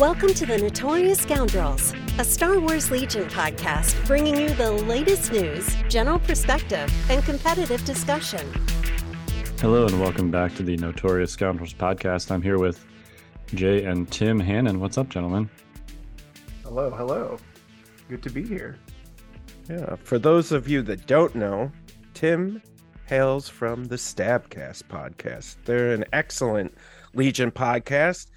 Welcome to the Notorious Scoundrels, a Star Wars Legion podcast bringing you the latest news, general perspective, and competitive discussion. Hello, and welcome back to the Notorious Scoundrels podcast. I'm here with Jay and Tim Hannon. What's up, gentlemen? Hello, hello. Good to be here. Yeah, for those of you that don't know, Tim hails from the Stabcast podcast. They're an excellent Legion podcast.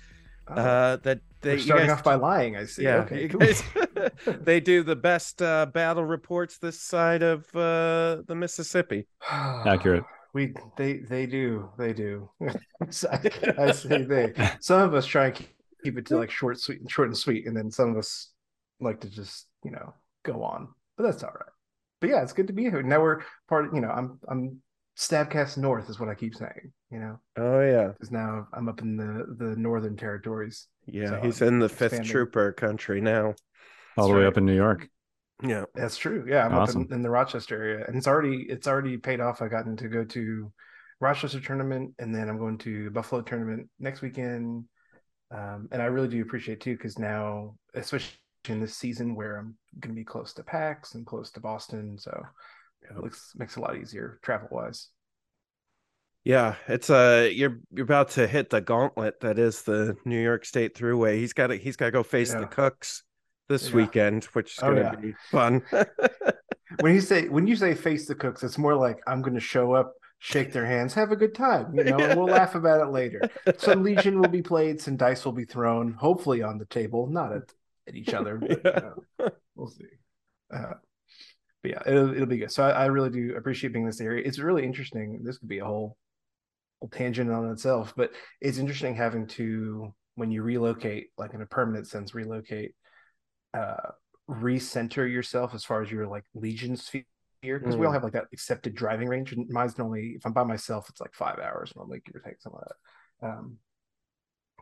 Oh, Uh, that they they you starting guys- off by lying. I see. yeah, Okay. cool. guys- they do the best uh, battle reports this side of uh, the Mississippi. Accurate. We they they do they do. I, I say they. Some of us try and keep- keep it to like short, sweet, short and sweet, and then some of us like to just you know go on. But that's all right. But yeah, it's good to be here. Now we're part. Of, you know, I'm I'm Stabcast North is what I keep saying. You know, Oh yeah, because now I'm up in the the northern territories. yeah. So, he's in the Fifth. Trooper country now. All the That's way right. up in New York. Yeah, That's true. Yeah, I'm Awesome. up in, in the Rochester area, and it's already it's already paid off. I've gotten to go to Rochester tournament, and then I'm going to Buffalo tournament next weekend. Um, and I really do appreciate too, because now, especially in this season where I'm going to be close to PAX and close to Boston, so it looks makes it a lot easier travel wise. Yeah. It's uh, you're you're about to hit the gauntlet that is the New York State Thruway. He's got to he's got to go face Yeah. the Cooks this Yeah. weekend, which is Oh, gonna yeah. be fun. When you say when you say face the cooks, it's more like I'm going to show up, shake their hands, have a good time, you know, and we'll laugh about it later. some legion will be played some dice will be thrown hopefully on the table not at, at each other but, Yeah. you know, we'll see uh, but yeah it'll, it'll be good so I, I really do appreciate being in this area it's really interesting this could be a whole, whole tangent on itself but it's interesting having to when you relocate like in a permanent sense relocate uh recenter yourself as far as your like legion sphere because we all Mm. have like that accepted driving range and mine's normally if i'm by myself it's like five hours normally give or take some of that um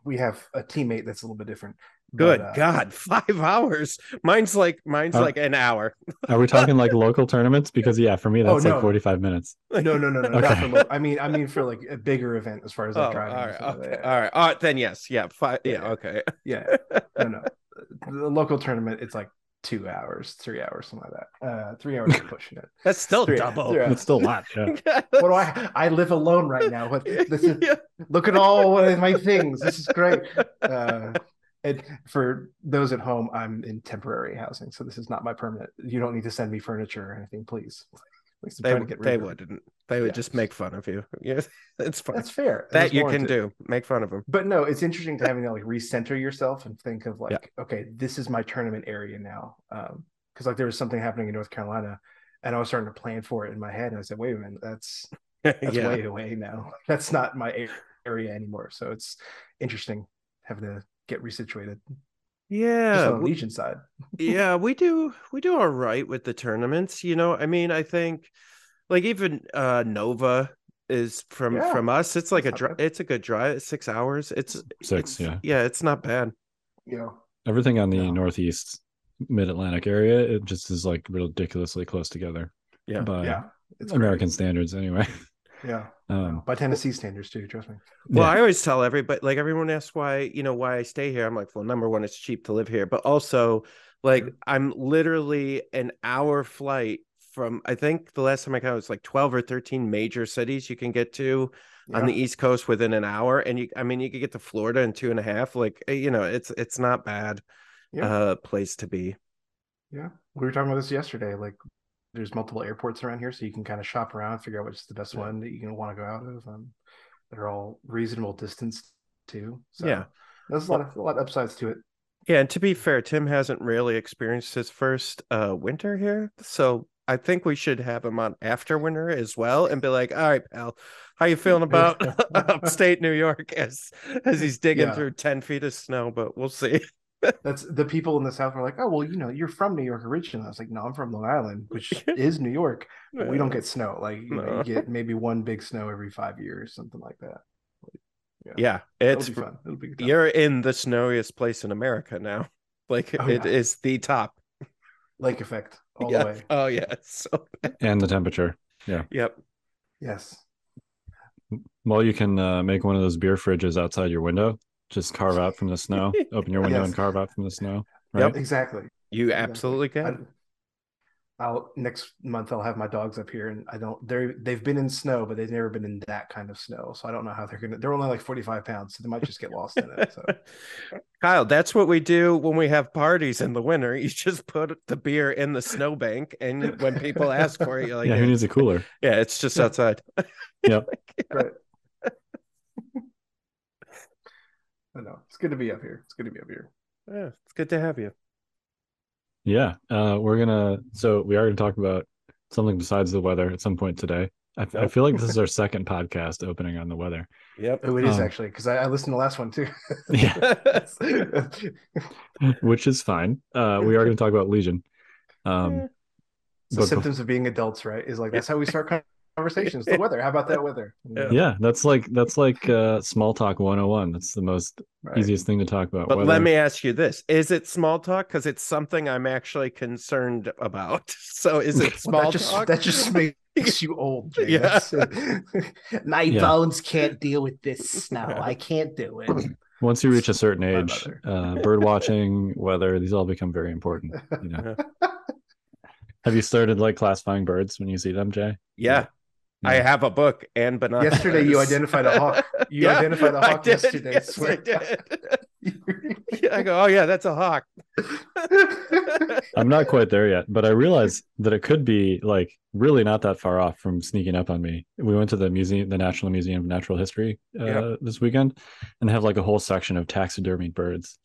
we have a teammate that's a little bit different but, Good uh, God, five hours. Mine's like mine's Uh, like an hour. Are we talking like local tournaments? Because yeah, for me Oh, that's like 45 minutes. no no no no not Okay. for lo- i mean i mean for like a bigger event as far as Oh, like all driving and right, like okay, that. all right, all right. Then yes, yeah, five. Yeah, Yeah. okay. yeah no no the local tournament it's like two hours three hours something like that uh three hours is pushing it That's still Three- double. three hours. It's still a lot. Yeah. what do i i live alone right now what this is Yeah. look at all of my things this is great uh and for those at home i'm in temporary housing so this is not my permanent you don't need to send me furniture or anything please They, trying to get rid they wouldn't. They would Yeah. just make fun of you. Yeah, it's fine. that's fair that That's you can do. Make fun of them. but no it's interesting to having to like recenter yourself and think of like Yeah. okay this is my tournament area now um because like there was something happening in north carolina and i was starting to plan for it in my head and i said wait a minute that's that's yeah. way away now that's not my area anymore so it's interesting having to get resituated just Yeah. on the legion side yeah, we do we do all right with the tournaments. You know, I mean, I think like even uh Nova is from Yeah, from us. It's like a that's dri- it's a good drive. Six hours. It's Six, it's- yeah. Yeah, it's not bad. Yeah. Everything on the No. northeast mid Atlantic area, it just is like ridiculously close together. Yeah. By yeah it's American standards anyway. great. yeah Um by tennessee standards too trust me Well, yeah. I always tell everybody, like everyone asks why, you know, why I stay here. I'm like, well, number one, it's cheap to live here, but also, like, Sure. I'm literally an hour flight from. I think the last time I counted, it's like 12 or 13 major cities you can get to on the East Coast within an hour, and you, I mean, you could get to Florida in two and a half. Like, eh, you know, it's it's not bad, Yeah. uh, place to be. Yeah, we were talking about this yesterday. Like, there's multiple airports around here, so you can kind of shop around, figure out which is the best Yeah. one that you're gonna want to go out of. Um, they're all reasonable distance too. So Yeah. there's a lot of a lot of upsides to it. Yeah, and to be fair, Tim hasn't really experienced his first uh winter here, so I think we should have him on after winter as well, and be like, "All right, pal, how you feeling about upstate New York?" As as he's digging Yeah. through ten feet of snow, but we'll see. That's the people in the south are like, oh well, you know, you're from New York originally. I was like, no, I'm from Long Island, which is New York, but we don't get snow. Like, you, know, you get maybe one big snow every five years, something like that. Yeah, It'll it's be fun. It'll be good you're in the snowiest place in America now. Like Oh, it is yeah. the top. lake effect all yeah. the way. Oh yeah. So and the temperature. Yeah. Yep. Yes. Well, you can uh, make one of those beer fridges outside your window. Just carve out from the snow. Open your window Yes. and carve out from the snow. Yep. Exactly. You Exactly. absolutely can. I- I'll next month I'll have my dogs up here and I don't they're they've been in snow, but they've never been in that kind of snow. So I don't know how they're gonna they're only like 45 pounds, so they might just get lost in it. So Kyle, that's what we do when we have parties in the winter. You just put the beer in the snowbank, and when people ask for it, you're like, yeah, who needs a cooler? yeah, it's just outside. Yep. right. I know. It's good to be up here. It's good to be up here. Yeah, it's good to have you. Yeah. Uh, we're gonna so we are gonna talk about something besides the weather at some point today. I, I feel like this is our second podcast opening on the weather. Yep. Oh, it is Um, actually because I, I listened to the last one too. Yeah. Which is fine. Uh, we are gonna talk about Legion. Um, the but bef- symptoms of being adults, right? Is like that's how we start conversations. The weather. How about that weather? Yeah. yeah, that's like that's like uh, small talk 101. That's the most Right. easiest thing to talk about. But Weather- let me ask you this: Is it small talk? Because it's something I'm actually concerned about. So, is it Well, small that just talk? that just makes you old. Jay. Yeah. My Yeah. bones can't deal with this snow. I can't do it. Once you reach a certain age, uh, bird watching, weather, these all become very important. You know. Have you started like classifying birds when you see them, Jay? yeah, I have a book and bananas. Yesterday you identified a hawk. You Yeah, identified a hawk did. yesterday. Yes, swear I did. Yeah, I go, oh yeah, that's a hawk. I'm not quite there yet, but I realize that it could be like really not that far off from sneaking up on me. We went to the museum, the National Museum of Natural History, uh, Yep. this weekend, and they have like a whole section of taxidermied birds.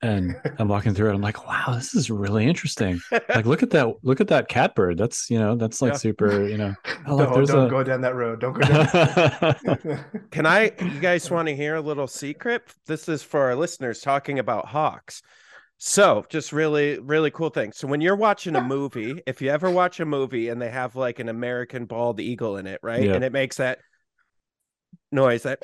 And I'm walking through it. I'm like, wow, this is really interesting. Like, look at that! Look at that catbird. That's you know, that's like Yeah. super. You know, oh, no, look, don't a. go down that road. Don't go down. That road. Can I? You guys want to hear a little secret? This is for our listeners talking about hawks. So, just really, really cool thing. So, when you're watching a movie, if you ever watch a movie and they have like an American bald eagle in it, right, Yeah. and it makes that noise, that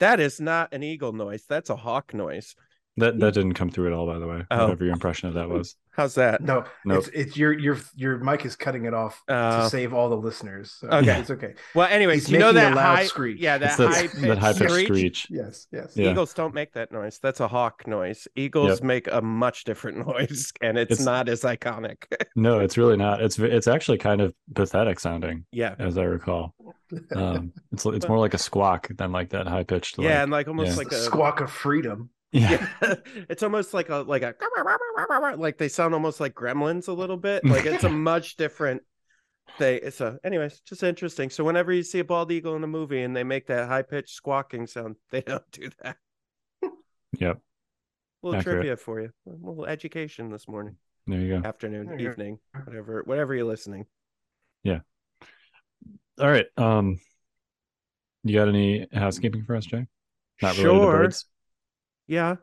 that is not an eagle noise. That's a hawk noise. That that didn't come through at all, by the way. Oh. Whatever your impression of that was. How's that? no, Nope. it's it's your your your mic is cutting it off Uh, to save all the listeners. So Okay. it's okay. Well, anyways, He's you know that loud high screech. Yeah, that that, high that high pitched screech. screech. Yes, yes. Yeah. Eagles don't make that noise. That's a hawk noise. Eagles Yep. make a much different noise, and it's, It's- not as iconic. No, it's really not. It's it's actually kind of pathetic sounding, yeah, as I recall. Um, it's it's more like a squawk than like that high pitched. yeah, and like almost yeah. like a squawk of freedom. Yeah. Yeah, it's almost like a like a like they sound almost like gremlins a little bit. Like it's a much different thing. So, anyways, just interesting. So, whenever you see a bald eagle in a movie and they make that high pitched squawking sound, they don't do that. Yep. A little Accurate. trivia for you. A little education this morning, There you go. afternoon, There you go. evening, whatever, whatever you're listening. Yeah. All right. Um, you got any housekeeping for us, Jay? Not related to birds. Yeah.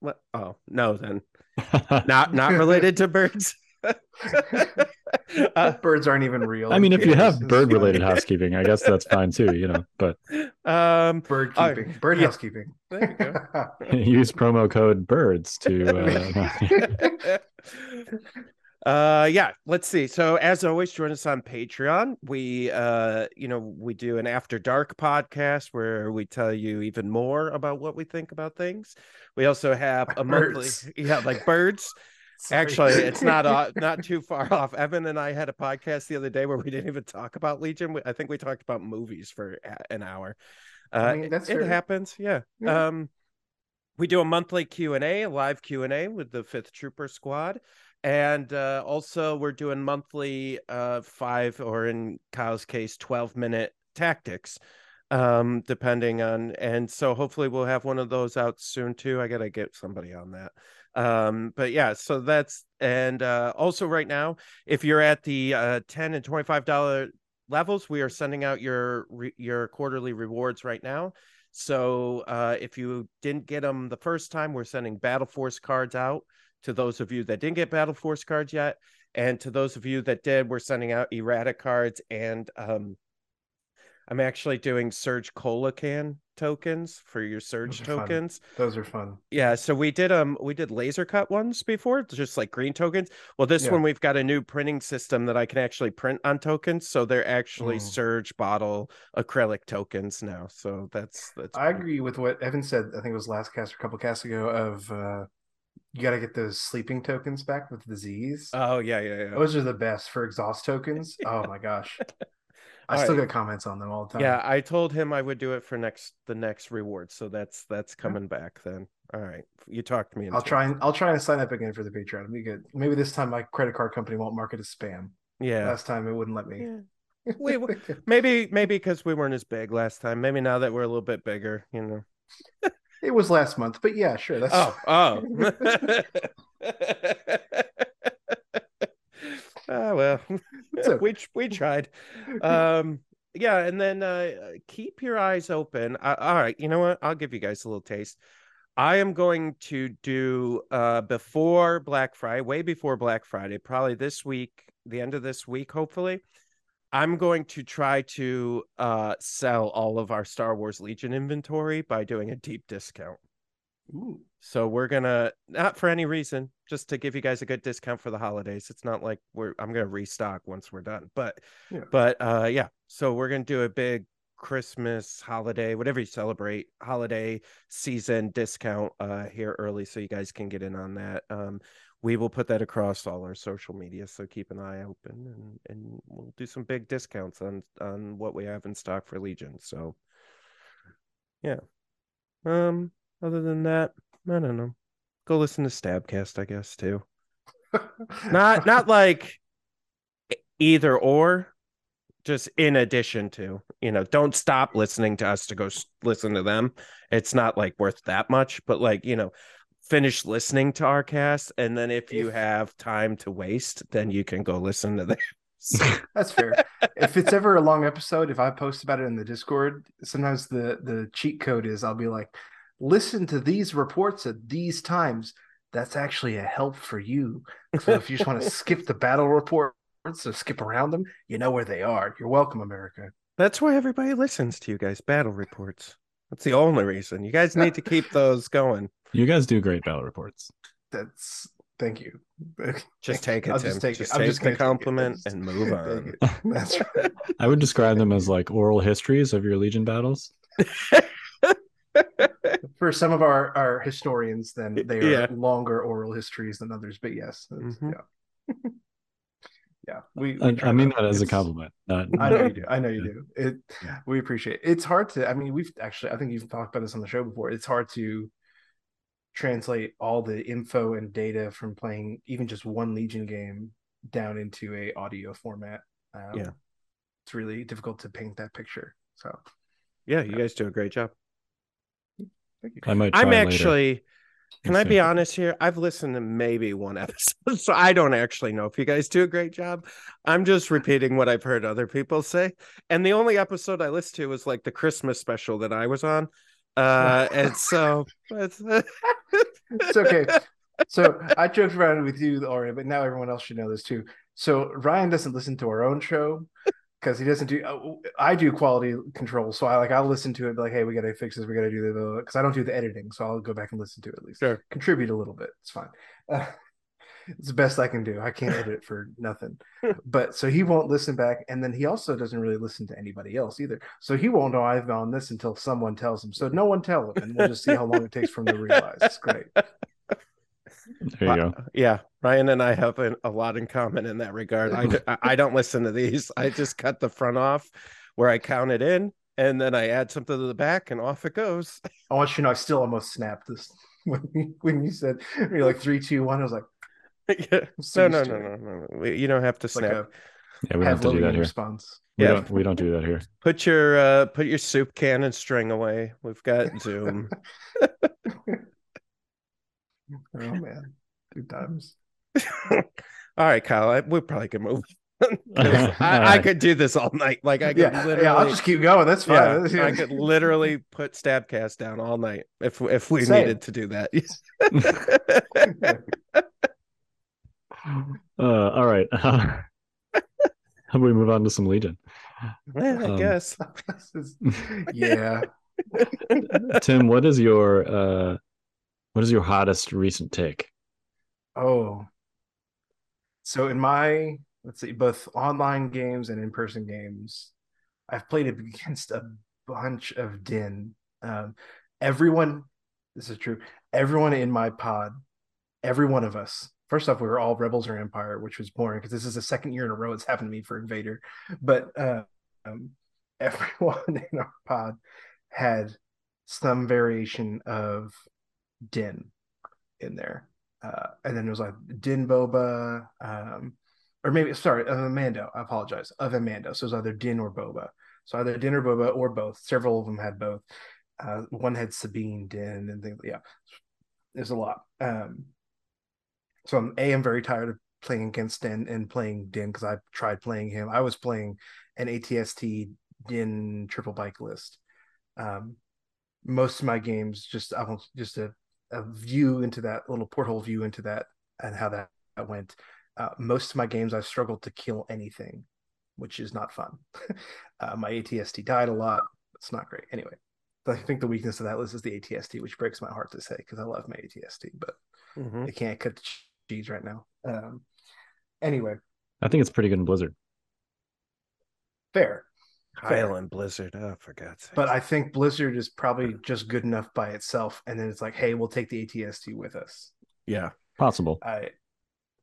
What? Oh no, then not not related to birds. uh, Birds aren't even real. I mean, if you have bird related housekeeping, I guess that's fine too. You know, but um, bird keeping, bird yeah. housekeeping. there you go. use promo code birds to. Uh, uh yeah let's see. So as always join us on patreon. We uh you know we do an after dark podcast where we tell you even more about what we think about things. We also have a monthly yeah like birds. Actually it's not uh, not too far off. Evan and i had a podcast the other day where we didn't even talk about legion. I think we talked about movies for an hour. Uh I mean, that's it fair. happens. Yeah. Yeah. um we do a monthly q&a a live q&a with the fifth trooper squad and uh, also we're doing monthly uh, five or in kyle's case 12 minute tactics um depending on and so hopefully we'll have one of those out soon too. I gotta get somebody on that. Um but yeah so that's and uh also right now if you're at the uh 10 and 25 dollar levels we are sending out your your quarterly rewards right now. So uh if you didn't get them the first time we're sending battle force cards out to those of you that didn't get battle force cards yet and to those of you that did we're sending out errata cards and um I'm actually doing Surge Colacan tokens for your Surge Those are fun. tokens. Those are fun. Yeah, so we did um we did laser cut ones before, just like green tokens. Well, this Yeah. one we've got a new printing system that I can actually print on tokens, so they're actually Mm. Surge bottle acrylic tokens now. So that's that's I agree with what Evan said. I think it was last cast or a couple casts ago of uh you got to get those sleeping tokens back with the Z's. Oh yeah, yeah, yeah. Those are the best for exhaust tokens. Oh my gosh. I All still right. get comments on them all the time. Yeah, I told him I would do it for next the next reward, so that's that's coming back then. All right, you talked to me into I'll try it. and I'll try and sign up again for the Patreon. It'll be good. Maybe this time my credit card company won't mark it as spam. Yeah, Last time it wouldn't let me. Yeah. We- maybe maybe because we weren't as big last time. Maybe now that we're a little bit bigger, you know. It was last month, but yeah, sure. That's Oh, oh. Ah well, okay. we we tried. Um, yeah, and then uh, keep your eyes open. Uh, all right, you know what? I'll give you guys a little taste. I am going to do uh before Black Friday, way before Black Friday, probably this week, the end of this week, hopefully. I'm going to try to uh sell all of our Star Wars Legion inventory by doing a deep discount. Ooh. So we're gonna not for any reason, just to give you guys a good discount for the holidays. It's not like we're I'm gonna restock once we're done, but Yeah. but uh yeah. So we're gonna do a big Christmas holiday, whatever you celebrate, holiday season discount uh here early, so you guys can get in on that. Um, we will put that across all our social media, so keep an eye open, and and we'll do some big discounts on on what we have in stock for Legion. So yeah. Um. Other than that, I don't know. Go listen to Stabcast, I guess too. Not not like either or, just in addition to. You know, don't stop listening to us to go s- listen to them. It's not like worth that much, but like you know, finish listening to our cast, and then if you have time to waste, then you can go listen to them. That's fair. if it's ever a long episode, if I post about it in the Discord, sometimes the the cheat code is I'll be like, listen to these reports at these times. That's actually a help for you. So if you just want to skip the battle reports or skip around them, you know where they are. You're welcome, America. That's why everybody listens to you guys. Battle reports. That's the only reason. You guys need to keep those going. You guys do great battle reports. That's thank you. Just take it, I'll Tim. just take it. Just I'm just the gonna it. compliment Just and move on. That's right. I would describe them as like oral histories of your Legion battles. For some of our our historians, then they are Yeah. longer oral histories than others. But yes, it's- Mhm. yeah, yeah. We, we I, I mean to- that as a compliment. Not, I know you do. I know you Yeah. do. It. Yeah. We appreciate. It. It's hard to. I mean, we've actually. I think you've talked about this on the show before. It's hard to translate all the info and data from playing even just one Legion game down into a audio format. Um, Yeah. it's really difficult to paint that picture. So Yeah, you guys do a great job. thank you. I might. Try I'm later. actually. Can We'll I see. be honest here? I've listened to maybe one episode, so I don't actually know if you guys do a great job. I'm just repeating what I've heard other people say. And the only episode I listened to was like the Christmas special that I was on. Uh, and so it's, it's okay. So I joked around with you, Ori, but now everyone else should know this too. So Ryan doesn't listen to our own show because he doesn't do. uh, I do quality control, so I like I'll listen to it, be like, hey, we got to fix this, we got to do the because I don't do the editing, so I'll go back and listen to it at least. Sure. Contribute a little bit. It's fine. Uh, it's the best I can do. I can't edit for nothing. But so he won't listen back, and then he also doesn't really listen to anybody else either. So he won't know I've on this until someone tells him. So no one tell him, and we'll just see how long it takes for him to realize. It's great. There you go. yeah, Ryan and I have an, a lot in common in that regard. I don't listen to these. I just cut the front off where I count it in, and then I add something to the back, and off it goes. I want you to know I still almost snapped this when you, when you said you're like three, two, one. I was like, yeah. No, no, no, no, no, no. You don't have to It's like snap. a Yeah, we don't have to do that here. response. We Yeah. don't. We don't do that here. Put your uh put your soup can and string away. We've got Zoom. Oh man, good times. All right, Kyle. I, we probably could move. 'Cause All I, I could do this all night. Like I could Yeah, literally. yeah. I'll just keep going. That's yeah, fine. I could literally put Stabcast down all night if if we Same. needed to do that. Uh, all right. How about we move on to some Legion? Yeah, I Um, guess. Yeah. Tim, what is your uh what is your hottest recent take? Oh. So in my let's see, both online games and in-person games, I've played against a bunch of Din. Um, everyone, this is true. Everyone in my pod, every one of us. First off, we were all Rebels or Empire, which was boring because this is the second year in a row it's happened to me for Invader. But uh, um, everyone in our pod had some variation of Din in there. Uh, and then it was like Din Boba, um, or maybe sorry, of Amando. I apologize, of Amando. So it was either Din or Boba. So either Din or Boba or both. Several of them had both. Uh, one had Sabine, Din, and things. Yeah, there's a lot. Um, so I'm a I'm very tired of playing against Din and playing Din because I tried playing him. I was playing an ATST Din triple bike list. Um, most of my games just I want just a, a view into that little porthole view into that and how that, that went. Uh, most of my games I've struggled to kill anything, which is not fun. uh, my ATST died a lot. It's not great. Anyway, I think the weakness of that list is the ATST, which breaks my heart to say because I love my ATST, but Mhm. I can't cut the cheese right now. Um, anyway, I think it's pretty good in Blizzard. fair. Fair. Highland Blizzard. Oh, for God's sake. But I think Blizzard is probably just good enough by itself, and then it's like, hey, we'll take the ATST with us. yeah. Possible. I,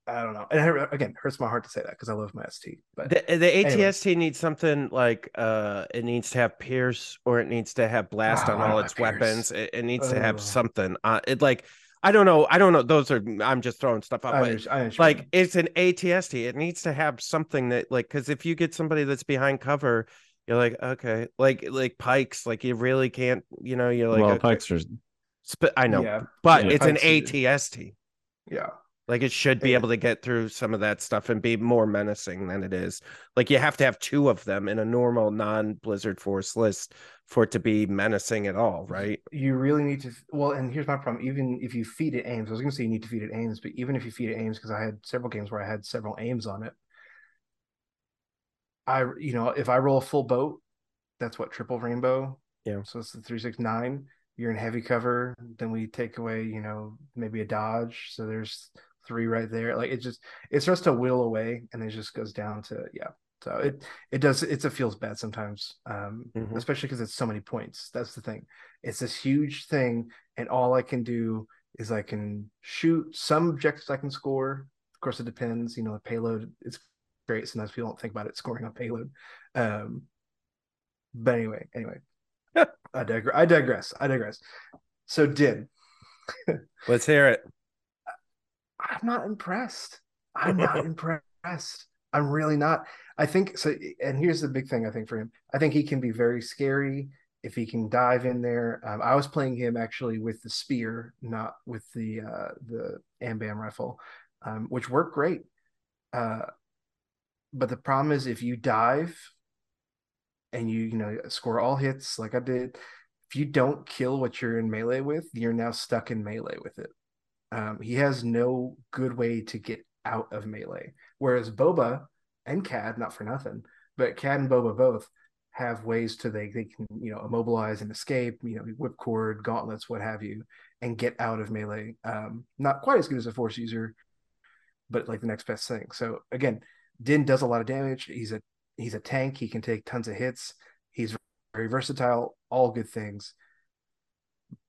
I don't know. And it- again, hurts my heart to say that because I love my ST. But The, the Anyway. ATST needs something like uh it needs to have Pierce or it needs to have blast Oh, on all its Pierce. weapons. It, it needs to have something. Uh it like I don't know. I don't know. Those are I'm just throwing stuff out. I, But under- I like it's an ATST. It needs to have something that like because if you get somebody that's behind cover, you're like, okay, like like pikes, like you really can't, you know, you're like well, okay. Pikes are I know, yeah, but Yeah, it's an Pikes are- ATST. yeah. Like it should be Yeah. able to get through some of that stuff and be more menacing than it is. Like you have to have two of them in a normal non-Blizzard Force list for it to be menacing at all, right? You really need to. Well, and here's my problem. Even if you feed it aims, I was going to say you need to feed it aims, but even if you feed it aims, because I had several games where I had several aims on it. I, you know, if I roll a full boat, that's what triple rainbow. Yeah. So it's the three six nine. You're in heavy cover. Then we take away, you know, maybe a dodge. So there's three right there. Like it just it starts to whittle away, and it just goes down to yeah. So it it does it's it feels bad sometimes, um, Mhm. especially because it's so many points. That's the thing. It's this huge thing, and all I can do is I can shoot some objectives I can score. Of course, it depends. You know, the payload is great. Sometimes people don't think about it scoring on payload. Um, but anyway, anyway, I digress. I digress. I digress. So did Let's hear it. I'm not impressed. I'm not impressed. I'm really not. I think so. And here's the big thing I think for him. I think he can be very scary if he can dive in there. Um, I was playing him actually with the spear, not with the uh, the Amban rifle, um, which worked great. Uh, but the problem is if you dive and you you know score all hits like I did, if you don't kill what you're in melee with, you're now stuck in melee with it. Um, he has no good way to get out of melee. Whereas Boba and Cad, not for nothing, but Cad and Boba both have ways to they they can you know immobilize and escape, you know, whipcord, gauntlets, what have you, and get out of melee. Um, not quite as good as a force user, but like the next best thing. So again, Din does a lot of damage. He's a he's a tank. He can take tons of hits. He's very versatile. All good things.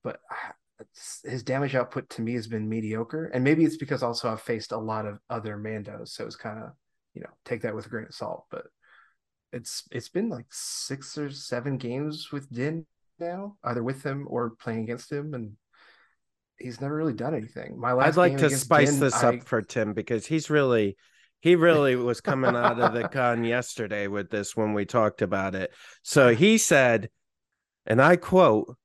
But ah, his damage output to me has been mediocre, and maybe it's because also I've faced a lot of other Mandos, so it's kind of you know take that with a grain of salt. But it's it's been like six or seven games with Din now, either with him or playing against him, and he's never really done anything. My last I'd like to spice Din, this I- up for Tim because he's really he really was coming out of the gun yesterday with this when we talked about it. So he said, and I quote,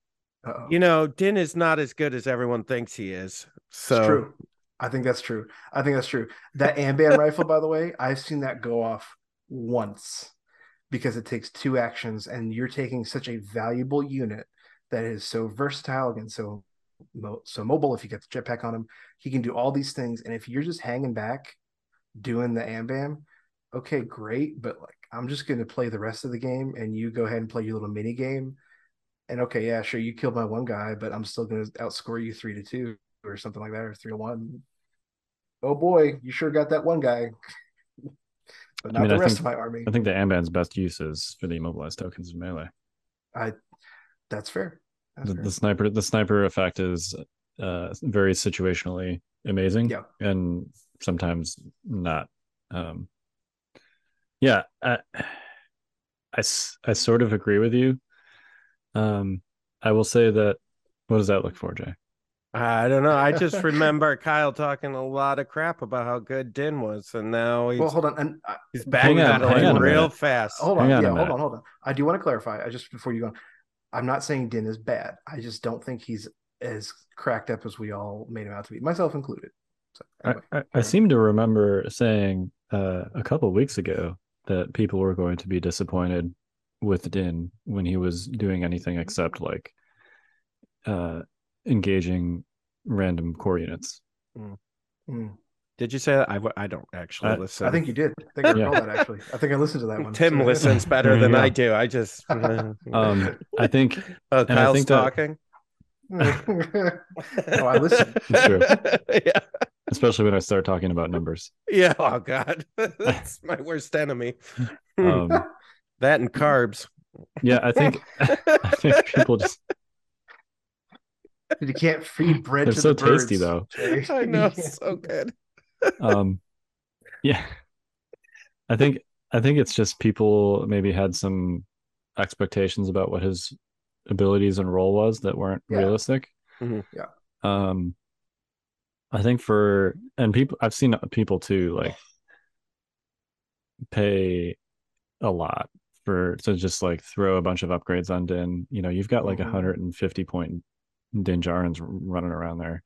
Uh-oh. you know, Din is not as good as everyone thinks he is. So It's true. I think that's true. I think that's true. That Amban rifle, by the way, I've seen that go off once because it takes two actions, and you're taking such a valuable unit that is so versatile and so mo- so mobile. If you get the jetpack on him, he can do all these things. And if you're just hanging back doing the Amban, okay, great, but like I'm just gonna play the rest of the game and you go ahead and play your little mini game. And okay, yeah, sure, you killed my one guy, but I'm still gonna outscore you three to two or something like that, or three to one. Oh boy, you sure got that one guy. but not I mean, the I rest think, of my army. I think the Amban's best use is for the immobilized tokens in melee. I that's fair. That's The, fair. the sniper the sniper effect is uh very situationally amazing Yeah. and sometimes not um yeah I I sort of agree with you um i will say that what does that look for jay I don't know. I just remember Kyle talking a lot of crap about how good Din was, and now he's well, hold on. And uh, he's Hang on, backpedaling on real fast. hold on, Hang on yeah, hold on, hold on. I do want to clarify. I just before you go on, I'm not saying Din is bad. I just don't think he's as cracked up as we all made him out to be, myself included. So I, anyway, I, I on. seem to remember saying uh, a couple of weeks ago that people were going to be disappointed with Din when he was doing anything except like uh, engaging random core units. Mm. Did you say that? I, I don't actually I- listen. I think you did. I think I Yeah. recall that actually. I think I listened to that one. Tim So- listens better than Yeah. I do. I just Um, I think oh, I Kyle's think that- talking. oh, I listen. It's true. yeah, especially when I start talking about numbers. yeah. Oh God, that's my worst enemy. Um, that and carbs. yeah, I think I think people just You can't feed bread They're to so the birds. tasty, though. I know, so good. um yeah i think i think it's just people maybe had some expectations about what his abilities and role was that weren't Yeah. realistic Mhm. Yeah. um i think for and people i've seen people too like pay a lot for to just like throw a bunch of upgrades on din you know you've got like a Mhm. 150 point din Djarin's running around there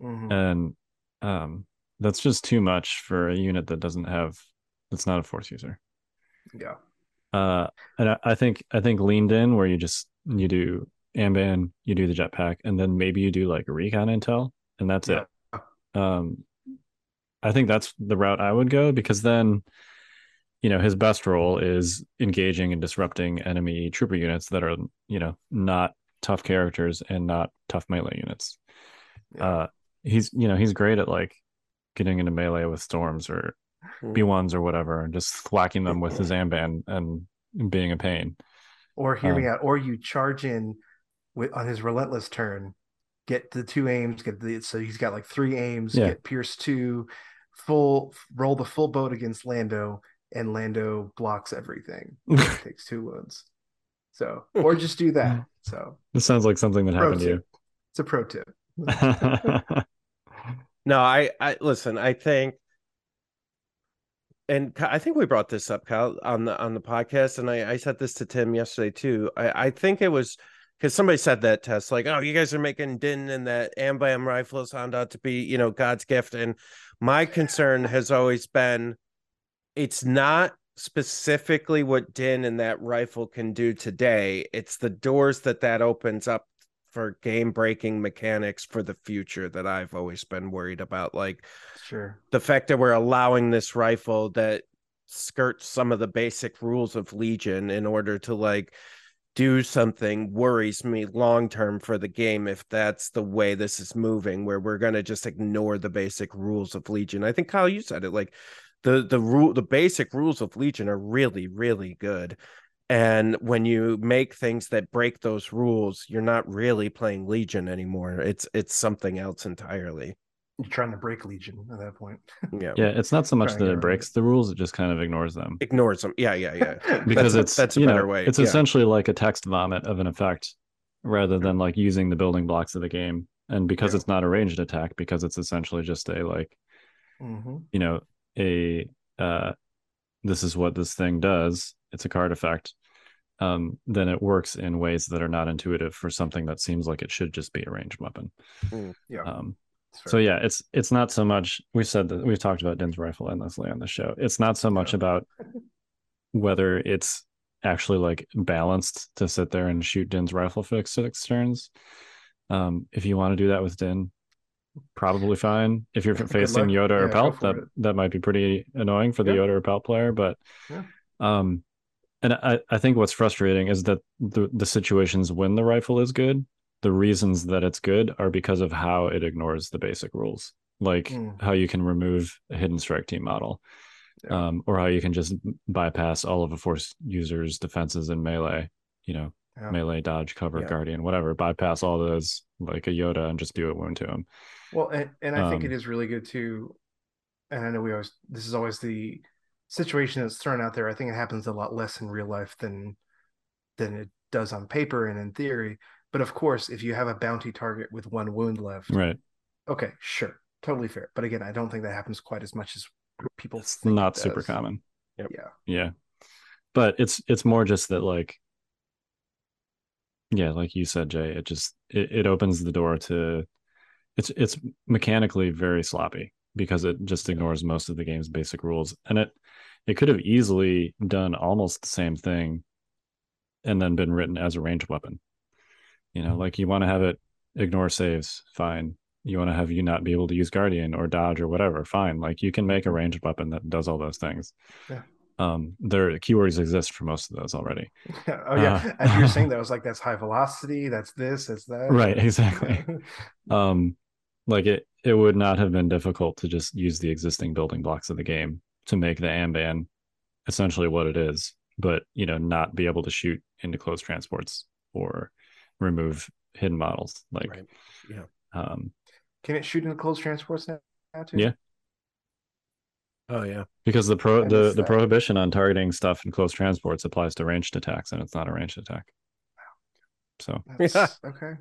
Mhm. and um that's just too much for a unit that doesn't have that's not a force user Yeah. uh and I, I think i think leaned in where you just you do amban you do the jetpack and then maybe you do like recon intel and that's Yeah. it um i think that's the route i would go because then you know his best role is engaging and disrupting enemy trooper units that are you know not tough characters and not tough melee units Yeah. uh he's you know he's great at like getting into melee with storms or Mm. b1s or whatever and just whacking them with his amban and being a pain Or hear me Um, out. Or you charge in with on his relentless turn, get the two aims, get the so he's got like three aims, Yeah. get Pierce two, full roll the full boat against Lando, and Lando blocks everything. takes two wounds. So or just do that. So this sounds like something that Pro happened to you it's a pro tip. No, I, I listen. I think, and I think we brought this up, Kyle, on the on the podcast, and I, I said this to Tim yesterday too. I, I think it was because somebody said that test, like, "Oh, you guys are making Din and that Amban rifle sound out to be, you know, God's gift." And my concern has always been, it's not specifically what Din and that rifle can do today. It's the doors that that opens up for game breaking mechanics for the future that I've always been worried about. Like Sure. the fact that we're allowing this rifle that skirts some of the basic rules of Legion in order to like do something worries me long term for the game if that's the way this is moving where we're going to just ignore the basic rules of Legion. I think Kyle you said it like the the rule the basic rules of Legion are really really good. And when you make things that break those rules, you're not really playing Legion anymore. It's it's something else entirely. You're trying to break Legion at that point. Yeah. yeah it's not so much that it around breaks the rules it just kind of ignores them Ignores them. Yeah, yeah, yeah. because That's- it's that's a better know, way. it's yeah. essentially like a text vomit of an effect rather than like using the building blocks of the game and because Yeah. it's not a ranged attack because it's essentially just a like hmm you know a uh this is what this thing does it's a card effect um then it works in ways that are not intuitive for something that seems like it should just be a ranged weapon Yeah. um so yeah it's it's not so much we've said that we've talked about din's rifle endlessly on the show it's not so much Yeah. about whether it's actually like balanced to sit there and shoot din's rifle for six turns um if you want to do that with din probably fine. If you're facing. Yoda or Yeah, Pelt, that it. that might be pretty annoying for the Yeah. Yoda or Pelt player. But Yeah. um, and I I think what's frustrating is that the the situations when the rifle is good, the reasons that it's good are because of how it ignores the basic rules, like Mm. how you can remove a hidden strike team model. Um, or how you can just bypass all of a force user's defenses in melee, you know, melee, dodge, cover, guardian, whatever. Bypass all those like a Yoda and just do a wound to him. Well, and, and I think it Um, really good too. And I know we always this is always the situation that's thrown out there. I think it happens a lot less in real life than than it does on paper and in theory. But of course, if you have a bounty target with one wound left, Right. okay, sure, totally fair. But again, I don't think that happens quite as much as people. It's think it not super does. common. Yep. Yeah, Yeah. But it's it's more just that like yeah, like you said, Jay, it just it, it opens the door to it's it's mechanically very sloppy because it just ignores most of the game's basic rules. And it it could have easily done almost the same thing and then been written as a ranged weapon. You know, like you want to have it ignore saves, fine. You want to have you not be able to use guardian or dodge or whatever, fine. Like you can make a ranged weapon that does all those things. Yeah. Um, there keywords exist for most of those already. oh yeah. Uh, As you're saying, that I was like, that's high velocity. That's this. That's that. Right, exactly. Um, like it it would not have been difficult to just use the existing building blocks of the game to make the Amban essentially what it is, but you know, not be able to shoot into closed transports or remove hidden models. Like Right. Yeah. um Can it shoot into closed transports now? now too? Yeah. Oh yeah. because the pro the, the that. prohibition on targeting stuff in closed transports applies to ranged attacks and it's not a ranged attack. So That's, Okay.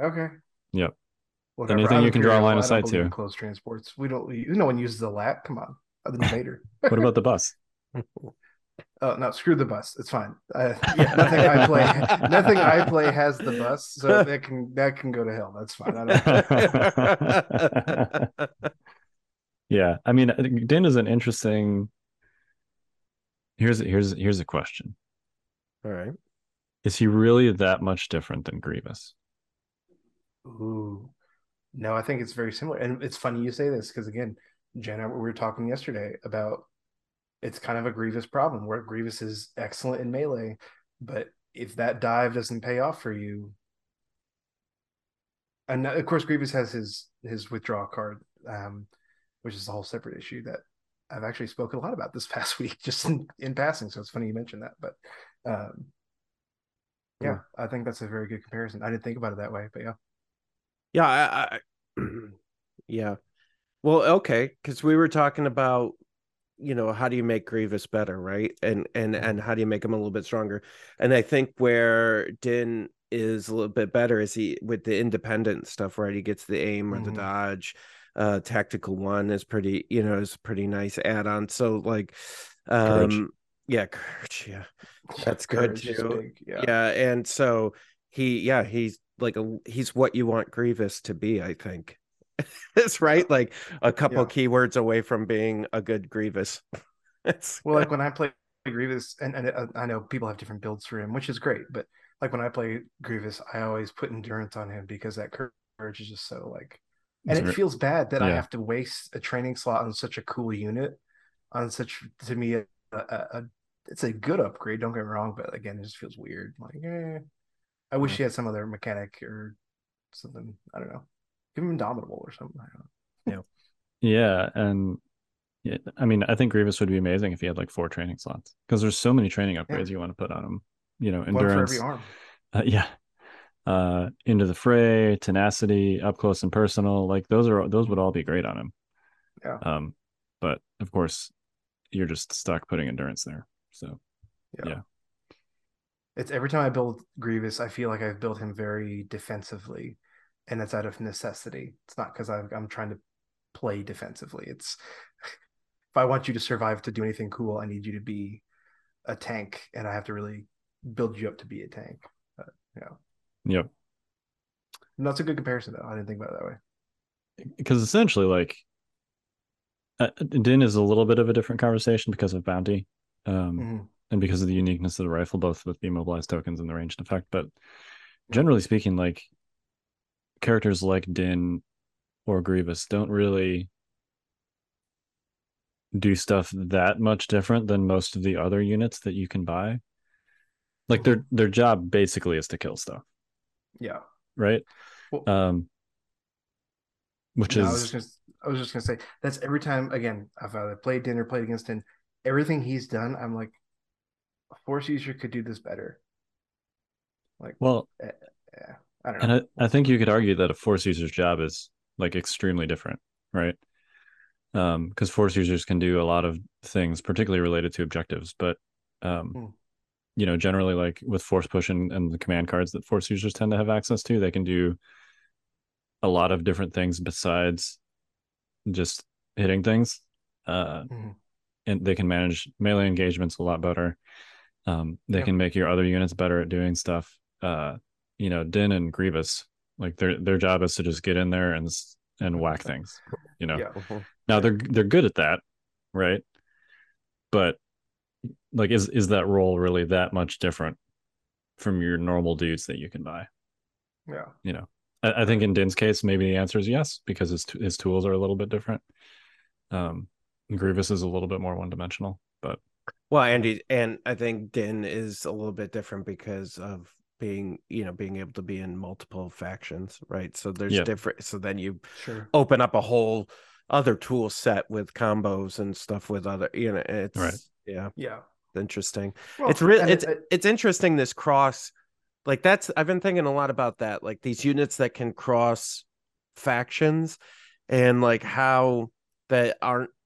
Okay. Yep. Whatever. Anything you can draw a line of sight to. Closed transports. We don't. No one uses the lap. Come on. Other than Vader. what about the bus? Oh no, screw the bus. It's fine. Uh, yeah, nothing I play. Nothing I play has the bus, so that can that can go to hell. That's fine. I don't. yeah i mean I din is an interesting here's here's here's a question All right. is he really that much different than grievous Ooh. No, I think it's very similar. And it's funny you say this because again, Jenna, we were talking yesterday about it's kind of a Grievous problem where Grievous is excellent in melee, but if that dive doesn't pay off for you, and of course Grievous has his his withdraw card, um, which is a whole separate issue that I've actually spoken a lot about this past week, just in, in passing. So it's funny you mentioned that, but um, yeah, I think that's a very good comparison. I didn't think about it that way, but yeah. Yeah, I, I yeah. Well, okay, because we were talking about, you know, how do you make Grievous better, right? And and and how do you make him a little bit stronger? And I think where Din is a little bit better is he with the independent stuff, right? He gets the aim or the Mhm. dodge. Uh tactical one is pretty, you know, is pretty nice add-on. So like um Courage. yeah, courage, yeah. That's good Courage too. big, Yeah. yeah and so he yeah he's like a he's what you want grievous to be i think it's right like a couple Yeah. keywords away from being a good grievous it's Well, like when I play Grievous, and, and uh, I know people have different builds for him, which is great. But like when I play Grievous, I always put endurance on him because that courage is just so like, and it feels bad that I have to waste a training slot on such a cool unit, on such to me a, a, a it's a good upgrade. Don't get me wrong, but again, it just feels weird. Like, eh, I wish Yeah. he had some other mechanic or something. I don't know. Give him Indomitable or something. I don't know. yeah and yeah, i mean i think grievous would be amazing if he had like four training slots because there's so many training upgrades you want to put on him you know endurance every arm. uh, yeah uh into the fray tenacity up close and personal like those are those would all be great on him Yeah. um but of course you're just stuck putting endurance there so Yeah. It's every time I build Grievous, I feel like I've built him very defensively, and it's out of necessity. It's not because I'm trying to play defensively. It's if I want you to survive to do anything cool, I need you to be a tank, and I have to really build you up to be a tank. But, yeah, yep and that's a good comparison, though. I didn't think about it that way. because essentially like uh, din is a little bit of a different conversation because of bounty um Mhm. And because of the uniqueness of the rifle both with the immobilized tokens and the ranged effect but generally speaking like characters like din or Grievous don't really do stuff that much different than most of the other units that you can buy. Like their their job basically is to kill stuff, Yeah. right? Well, Um which no, is I was just gonna, I was just gonna say that's every time again I've either played dinner, played against him. Everything he's done, I'm like, a force user could do this better. Like, well, yeah, I don't know. and I, I think you could argue that a force user's job is like extremely different, right? Um, because force users can do a lot of things, particularly related to objectives, but um, Hmm. you know, generally like with force push and, and the command cards that force users tend to have access to, they can do a lot of different things besides just hitting things. Uh, Mhm. and they can manage melee engagements a lot better. Um, they can make your other units better at doing stuff. Uh, you know, Din and Grievous, like their their job is to just get in there and and whack things. You know, Yeah. Mhm. now they're they're good at that, right? But like, is is that role really that much different from your normal dudes that you can buy? Yeah. You know, I, I think in Din's case, maybe the answer is yes because his t- his tools are a little bit different. Um, Grievous is a little bit more one dimensional, but Well, Andy, and I think Din is a little bit different because of being, you know, being able to be in multiple factions, right? So there's Yeah. different. So then you Sure. open up a whole other tool set with combos and stuff with other, you know, it's Right. yeah, Yeah. interesting. Well, it's really it's it- it's interesting this cross like that's i've been thinking a lot about that like these units that can cross factions and like how that aren't y- y-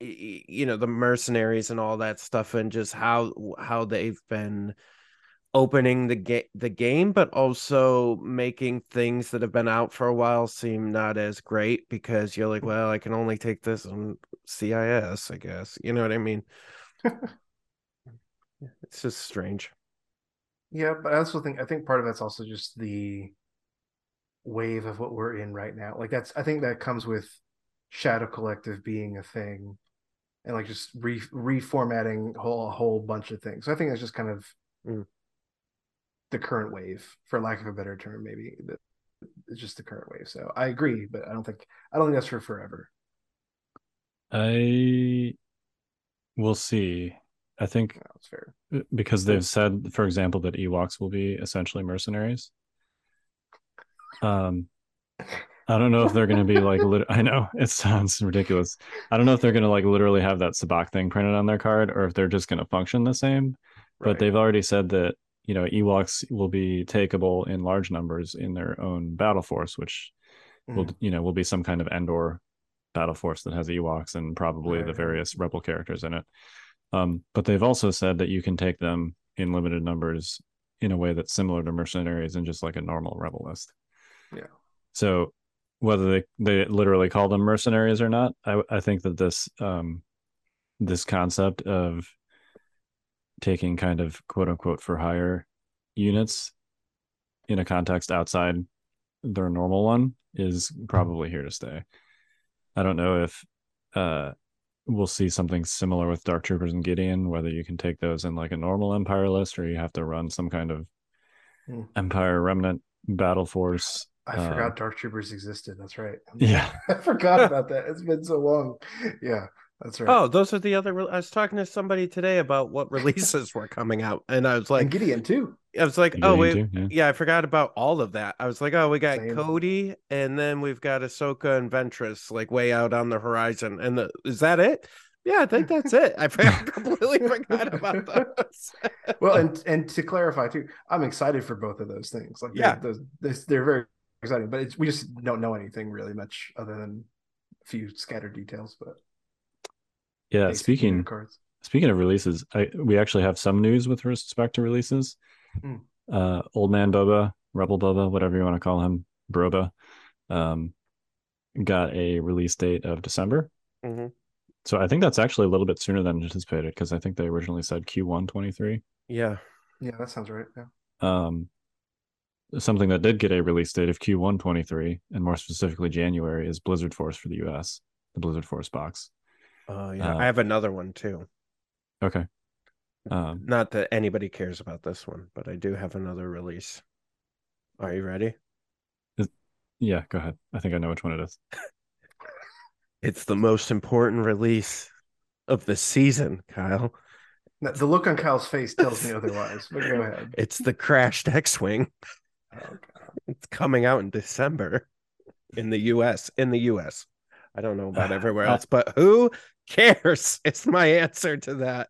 you know the mercenaries and all that stuff and just how how they've been opening the game the game but also making things that have been out for a while seem not as great because you're like well i can only take this on CIS i guess. You know what i mean? It's just strange. Yeah, but I also think I think part of that's also just the wave of what we're in right now. Like that's I think that comes with Shadow Collective being a thing, and like just re reformatting whole a whole bunch of things. So I think that's just kind of Mm. the current wave, for lack of a better term, maybe. It's just the current wave. So I agree, but I don't think I don't think that's for forever. I will see. I think No, it's fair. because they've said, for example, that Ewoks will be essentially mercenaries. Um, I don't know if they're going to be like. Lit- I know it sounds ridiculous. I don't know if they're going to like literally have that sabacc thing printed on their card, or if they're just going to function the same. But they've already said that you know Ewoks will be takeable in large numbers in their own battle force, which will Mhm. you know will be some kind of Endor battle force that has Ewoks and probably Right, the various rebel characters in it. Um, but they've also said that you can take them in limited numbers in a way that's similar to mercenaries and just like a normal rebel list. Yeah. So whether they, they literally call them mercenaries or not, I, I think that this um, this concept of taking kind of quote unquote for hire units in a context outside their normal one is probably here to stay. I don't know if uh we'll see something similar with Dark Troopers and Gideon, whether you can take those in like a normal Empire list or you have to run some kind of Hmm. Empire Remnant battle force. I forgot um, Dark Troopers existed. That's right. Yeah. I forgot about that. It's been so long. Yeah, that's right. Oh, those are the other. re- I was talking to somebody today about what releases were coming out, and I was and like, Gideon too. I was like, oh, Gideon oh wait, too, yeah. yeah, I forgot about all of that. I was like, oh, we got Same. Cody, and then we've got Ahsoka and Ventress, like way out on the horizon. And the, is that it? Yeah, I think that's it. I completely forgot about those. Well, and and to clarify too, I'm excited for both of those things. Like, Yeah. they're, they're very exciting, but it's, we just don't know anything really much other than a few scattered details. But Yeah, speaking cards. speaking of releases, I we actually have some news with respect to releases. Hmm. Uh Old Man Boba, Rebel Boba, whatever you want to call him, Broba, um got a release date of December. Mhm. So I think that's actually a little bit sooner than anticipated because I think they originally said Q1 23. Yeah, Yeah, that sounds right. Yeah. Um, something that did get a release date of Q1 23 and more specifically January is Blizzard Force for the US, the Blizzard Force box. oh yeah. Uh, I have another one too. Okay. Um, Not that anybody cares about this one, but I do have another release. Are you ready? Yeah, go ahead. I think I know which one it is. It's the most important release of the season, Kyle. Now, The look on Kyle's face tells me otherwise. But go ahead. It's the crashed X-wing. Oh, God. It's coming out in December in the US. In the US. I don't know about everywhere else, but who cares? It's my answer to that.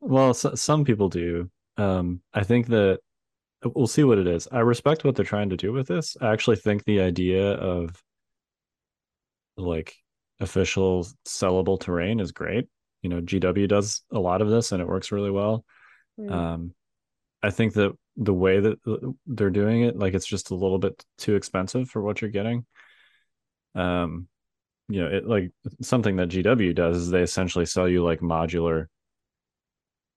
Well, s some people do. Um, I think that we'll see what it is. I respect what they're trying to do with this. I actually think the idea of like official sellable terrain is great. You know, GW does a lot of this and it works really well. Um, I think that the way that uh, they're doing it, like it's just a little bit too expensive for what you're getting. Um, you know, it like something that GW does is they essentially sell you like modular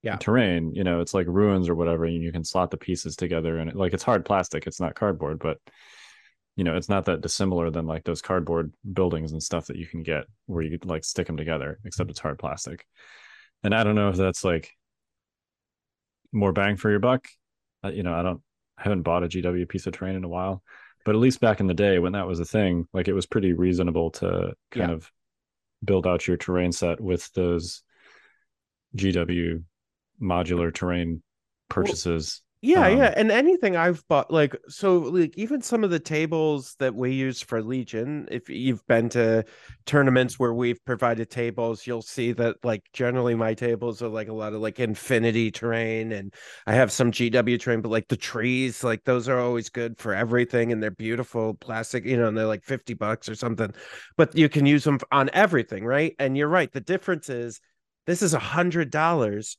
Yeah. terrain. You know, it's like ruins or whatever, and you can slot the pieces together, and it, like it's hard plastic. It's not cardboard, but you know, it's not that dissimilar than like those cardboard buildings and stuff that you can get where you like stick them together, except it's hard plastic. And I don't know if that's like more bang for your buck. Uh, you know, I don't, I haven't bought a GW piece of terrain in a while, but at least back in the day when that was a thing, like it was pretty reasonable to kind Yeah. of build out your terrain set with those GW modular terrain purchases. Yeah, Um, yeah, and anything I've bought, like so, like even some of the tables that we use for Legion. If you've been to tournaments where we've provided tables, you'll see that like generally my tables are like a lot of like infinity terrain, and I have some GW terrain, but like the trees, like those are always good for everything, and they're beautiful plastic, you know, and they're like fifty bucks or something, but you can use them on everything, right? And you're right. The difference is this is a hundred dollars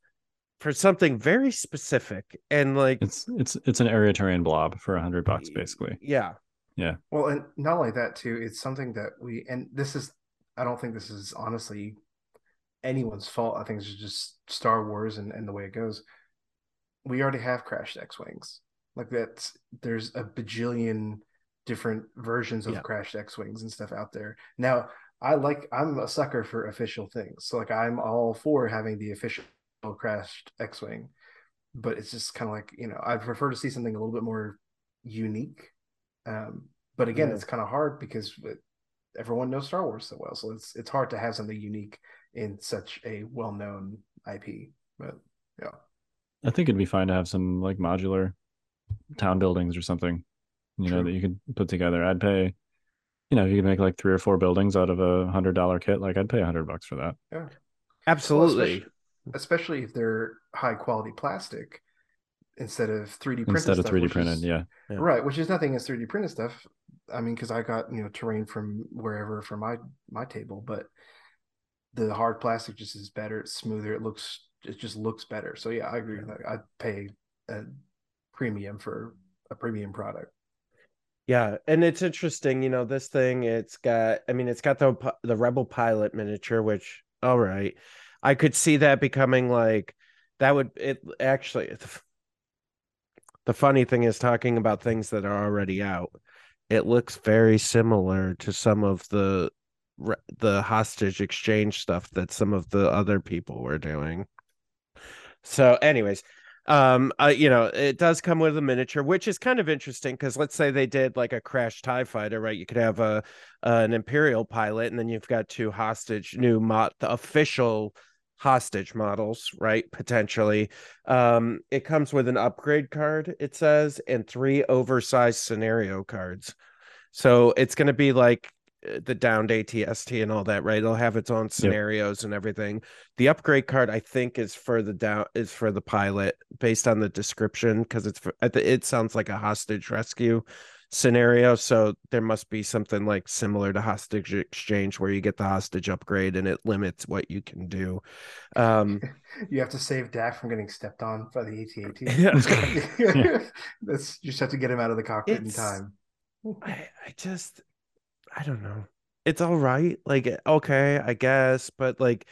for something very specific and like It's it's it's an area terrain blob for a hundred bucks basically. yeah Yeah. Well, and not only that too, it's something that we and this is I don't think this is honestly anyone's fault. I think it's just Star Wars and, and the way it goes. We already have crashed X Wings. Like that's there's a bajillion different versions of Yeah. crashed X Wings and stuff out there. Now I like I'm a sucker for official things. So like I'm all for having the official crashed X Wing. But it's just kind of like, you know, I prefer to see something a little bit more unique. Um, but again, Yeah. it's kind of hard because it- everyone knows Star Wars so well, so it's it's hard to have something unique in such a well-known IP. But yeah, I think it'd be fine to have some like modular town buildings or something, you know, that you could put together. I'd pay, you know, if you could make like three or four buildings out of a hundred dollar kit, like I'd pay a hundred bucks for that. yeah, Well, absolutely especially, especially if they're high quality plastic instead of 3D printed Instead of stuff, 3D printed, is- yeah. Yeah. right which is nothing as 3d printed stuff. I mean because i got you know terrain from wherever for my my table but the hard plastic just is better it's smoother it looks it just looks better. So yeah i agree with that. I'd pay a premium for a premium product. Yeah and it's interesting you know this thing it's got i mean it's got the the rebel pilot miniature which all right i could see that becoming like that would it actually the funny thing is talking about things that are already out it looks very similar to some of the the hostage exchange stuff that some of the other people were doing. So anyways um uh, you know it does come with a miniature which is kind of interesting because let's say they did like a crash tie fighter right? You could have a an imperial pilot and then you've got two hostage new mod the official hostage models right potentially um it comes with an upgrade card it says and three oversized scenario cards so it's going to be like uh, the downed ATST and all that, right? It'll have its own scenarios and everything. The upgrade card, I think, is for the down is for the pilot based on the description because it's for, it sounds like a hostage rescue scenario. So there must be something like similar to hostage exchange where you get the hostage upgrade and it limits what you can do. Um, you have to save Dak from getting stepped on by the at Yeah. that's you just have to get him out of the cockpit in time I, I just I don't know. It's all right. Like okay, I guess, but like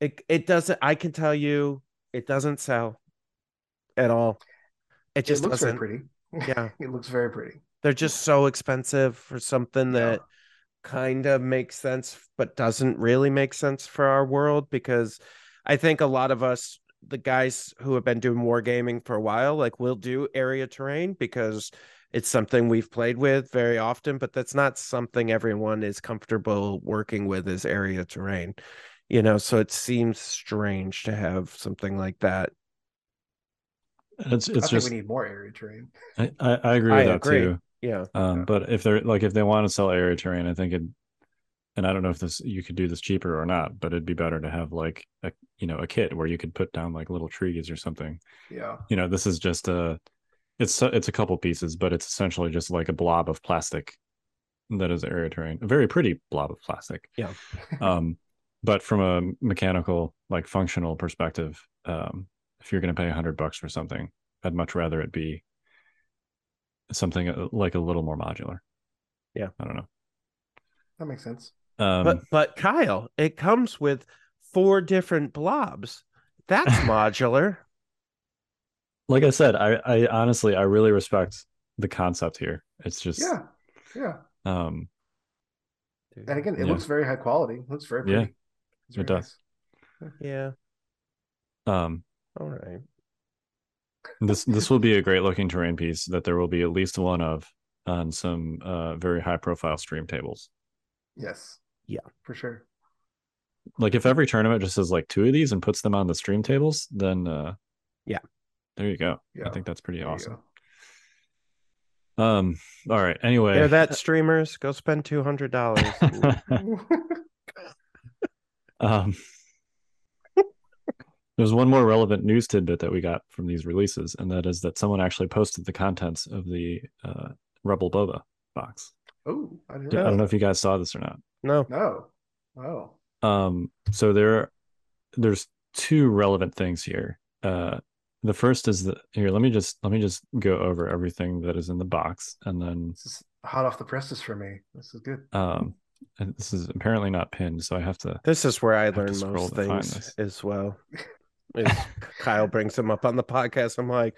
it it doesn't I can tell you it doesn't sell at all. It it just looks very doesn't. pretty Yeah. it looks very pretty They're just so expensive for something Yeah. that kind of makes sense but doesn't really make sense for our world because I think a lot of us the guys who have been doing wargaming for a while like we'll do area terrain because it's something we've played with very often, but that's not something everyone is comfortable working with as area terrain. You know, so it seems strange to have something like that. It's I it's think just we need more area terrain. I, I I agree I with that agree. too. Yeah. Um, Yeah. but if they're like if they want to sell area terrain, I think it, and I don't know if this you could do this cheaper or not, but it'd be better to have like a you know a kit where you could put down like little trees or something. Yeah. You know, this is just a, it's it's a couple pieces, but it's essentially just like a blob of plastic that is area terrain, a very pretty blob of plastic. Yeah. Um, but from a mechanical like functional perspective, um, if you're going to pay a hundred bucks for something, I'd much rather it be something uh, like a little more modular. Yeah. I don't know. That makes sense. Um, But but Kyle, it comes with four different blobs. That's modular. like I said, I, I honestly, I really respect the concept here. It's just, Yeah. Yeah. um, And again, it Yeah. looks very high quality. It looks very Yeah, pretty. It's it does. nice. Yeah. um, All right. This this will be a great looking terrain piece that there will be at least one of on some uh very high profile stream tables. Yes. Yeah. For sure. Like if every tournament just has like two of these and puts them on the stream tables, then uh Yeah. there you go. Yeah. I think that's pretty There awesome. Um, all right. Anyway, Hear that, streamers? Go spend two hundred dollars. um, there's one more relevant news tidbit that we got from these releases, and that is that someone actually posted the contents of the uh, Rebel Boba box. oh, I didn't I don't know if you guys saw this or not. no. No. Oh. Um, so there, there's two relevant things here. Uh, the first is that here. Let me just let me just go over everything that is in the box, and then This is hot off the presses for me. This is good. um, and this is apparently not pinned, so I have to. This is where I have to learn scroll most things as well. Is Kyle brings him up on the podcast. I'm like,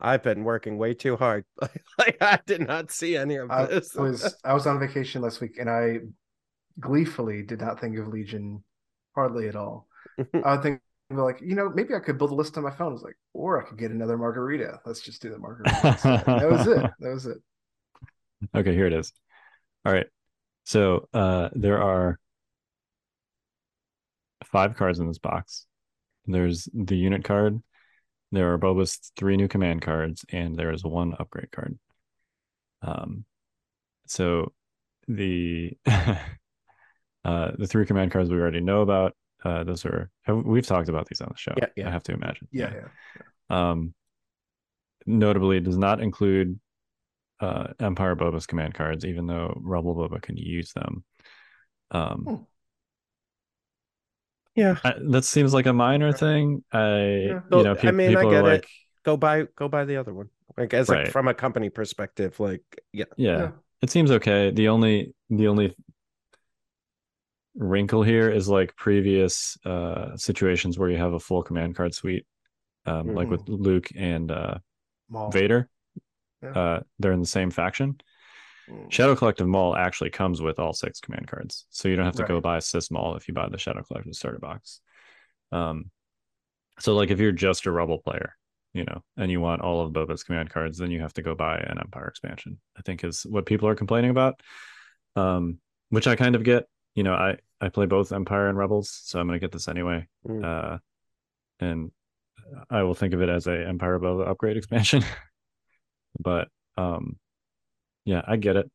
I've been working way too hard. like I did not see any of I this. was I was on vacation last week and I gleefully did not think of Legion hardly at all. I would think like, you know, maybe I could build a list on my phone. I was like, or I could get another margarita. Let's just do the margarita. instead. that was it. That was it. Okay, here it is. All right. So uh there are five cards in this box. There's the unit card, there are Boba's three new command cards, and there is one upgrade card. Um so the uh the three command cards we already know about. Uh those are have, we've talked about these on the show. Yeah, yeah. I have to imagine. Yeah, yeah. Um, notably, it does not include uh, Empire Boba's command cards, even though Rebel Boba can use them. Um, Hmm. Yeah. I, that seems like a minor thing. I, Yeah. you know, I pe- mean, I people get are it. like, Go buy go buy the other one. Like as Right. like from a company perspective, like yeah. yeah, Yeah. it seems okay. The only, the only wrinkle here is like previous uh situations where you have a full command card suite, um, like with Luke and uh Maul. Vader. Yeah. Uh, they're in the same faction. Shadow Collective Maul actually comes with all six command cards, so you don't have to go Right. buy CIS Maul if you buy the Shadow Collective starter box. Um, so like if you're just a Rebel player, you know, and you want all of Boba's command cards, then you have to go buy an Empire expansion. I think is what people are complaining about, um, which I kind of get. You know, I I play both Empire and Rebels, so I'm gonna get this anyway. Mm. Uh, and I will think of it as a Empire Boba upgrade expansion. but um, yeah, I get it.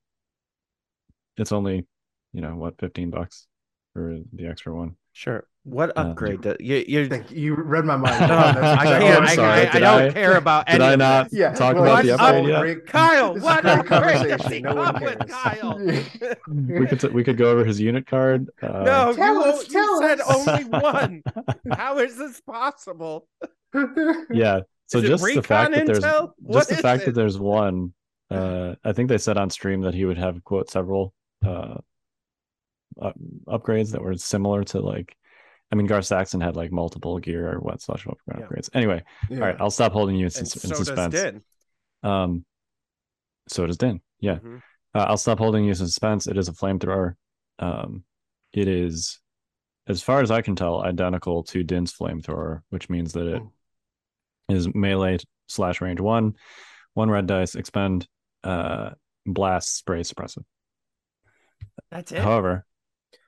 It's only, you know, what, 15 bucks for the extra one. Sure. What Uh, upgrade? do- you you you. You read my mind. No, I can't. I'm I, sorry, I, I did don't I- care about Did any I not this. Yeah, talk well, about the upgrade all yet? Kyle, this what great upgrade does conversation. he No one come with, cares. Kyle? We could we could go over his unit card. Uh, no, Tell you, us, you tell said us. only one. How is this possible? yeah. So Is just the fact recon that there's? What just the fact it? that there's one. Uh, I think they said on stream that he would have quote several uh, uh upgrades that were similar to like. I mean, Gar Saxon had like multiple gear or what slash Yeah. upgrades. Anyway, Yeah. all right, I'll stop holding you in, sus- in so does suspense. Din. Um, so does Din. Yeah, Mhm. uh, I'll stop holding you in suspense. It is a flamethrower. Um, it is, as far as I can tell, identical to Din's flamethrower, which means that it Hmm. is melee slash range one, one red dice, expend uh, blast spray suppressive. That's it. However,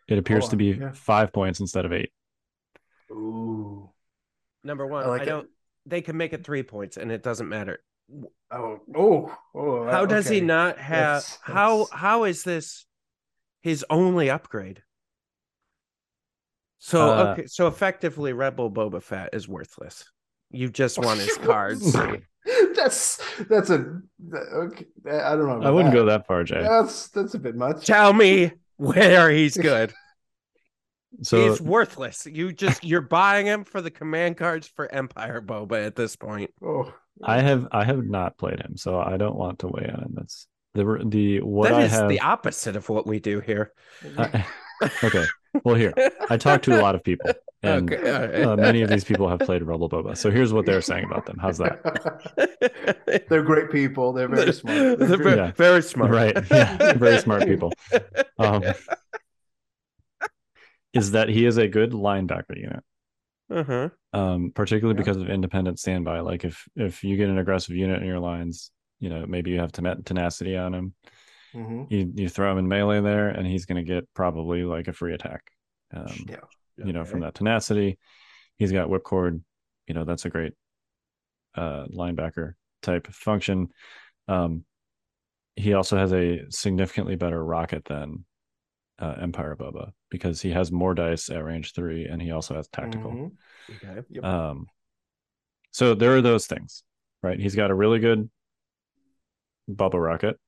it appears Hold to be yeah. five points instead of eight. Ooh. Number one, I I, like it. don't. They can make it three points, and it doesn't matter. Oh. Oh. Oh. How does he not have? That's- How how is this his only upgrade? So Uh, okay, so effectively, Rebel Boba Fett is worthless. You just want his cards. That's that's a okay. I don't know. I wouldn't go that far, Jay. That's that's a bit much. Tell me where he's good. So he's worthless. You just you're buying him for the command cards for Empire Boba at this point. Oh. I have I have not played him, so I don't want to weigh on him. That's the the what That I is have. the opposite of what we do here. I- okay, well here I talked to a lot of people, and Okay, all right. uh, many of these people have played Rebel Boba. So here's what they're saying about them. How's that? They're great people. They're very smart. They're They're very, Yeah. very smart. Right. Yeah, very smart people. Um, is that he is a good linebacker unit, Uh-huh. um, particularly Yeah. because of independent standby. Like if if you get an aggressive unit in your lines, you know maybe you have ten- tenacity on him. Mhm. You you throw him in melee there, and he's going to get probably like a free attack. Um, Yeah. you know, from that tenacity. He's got whipcord. You know, that's a great uh linebacker type function. Um he also has a significantly better rocket than uh, Empire Boba because he has more dice at range three and he also has tactical. Mhm. Okay. Yep. Um so there are those things, right? He's got a really good Boba rocket.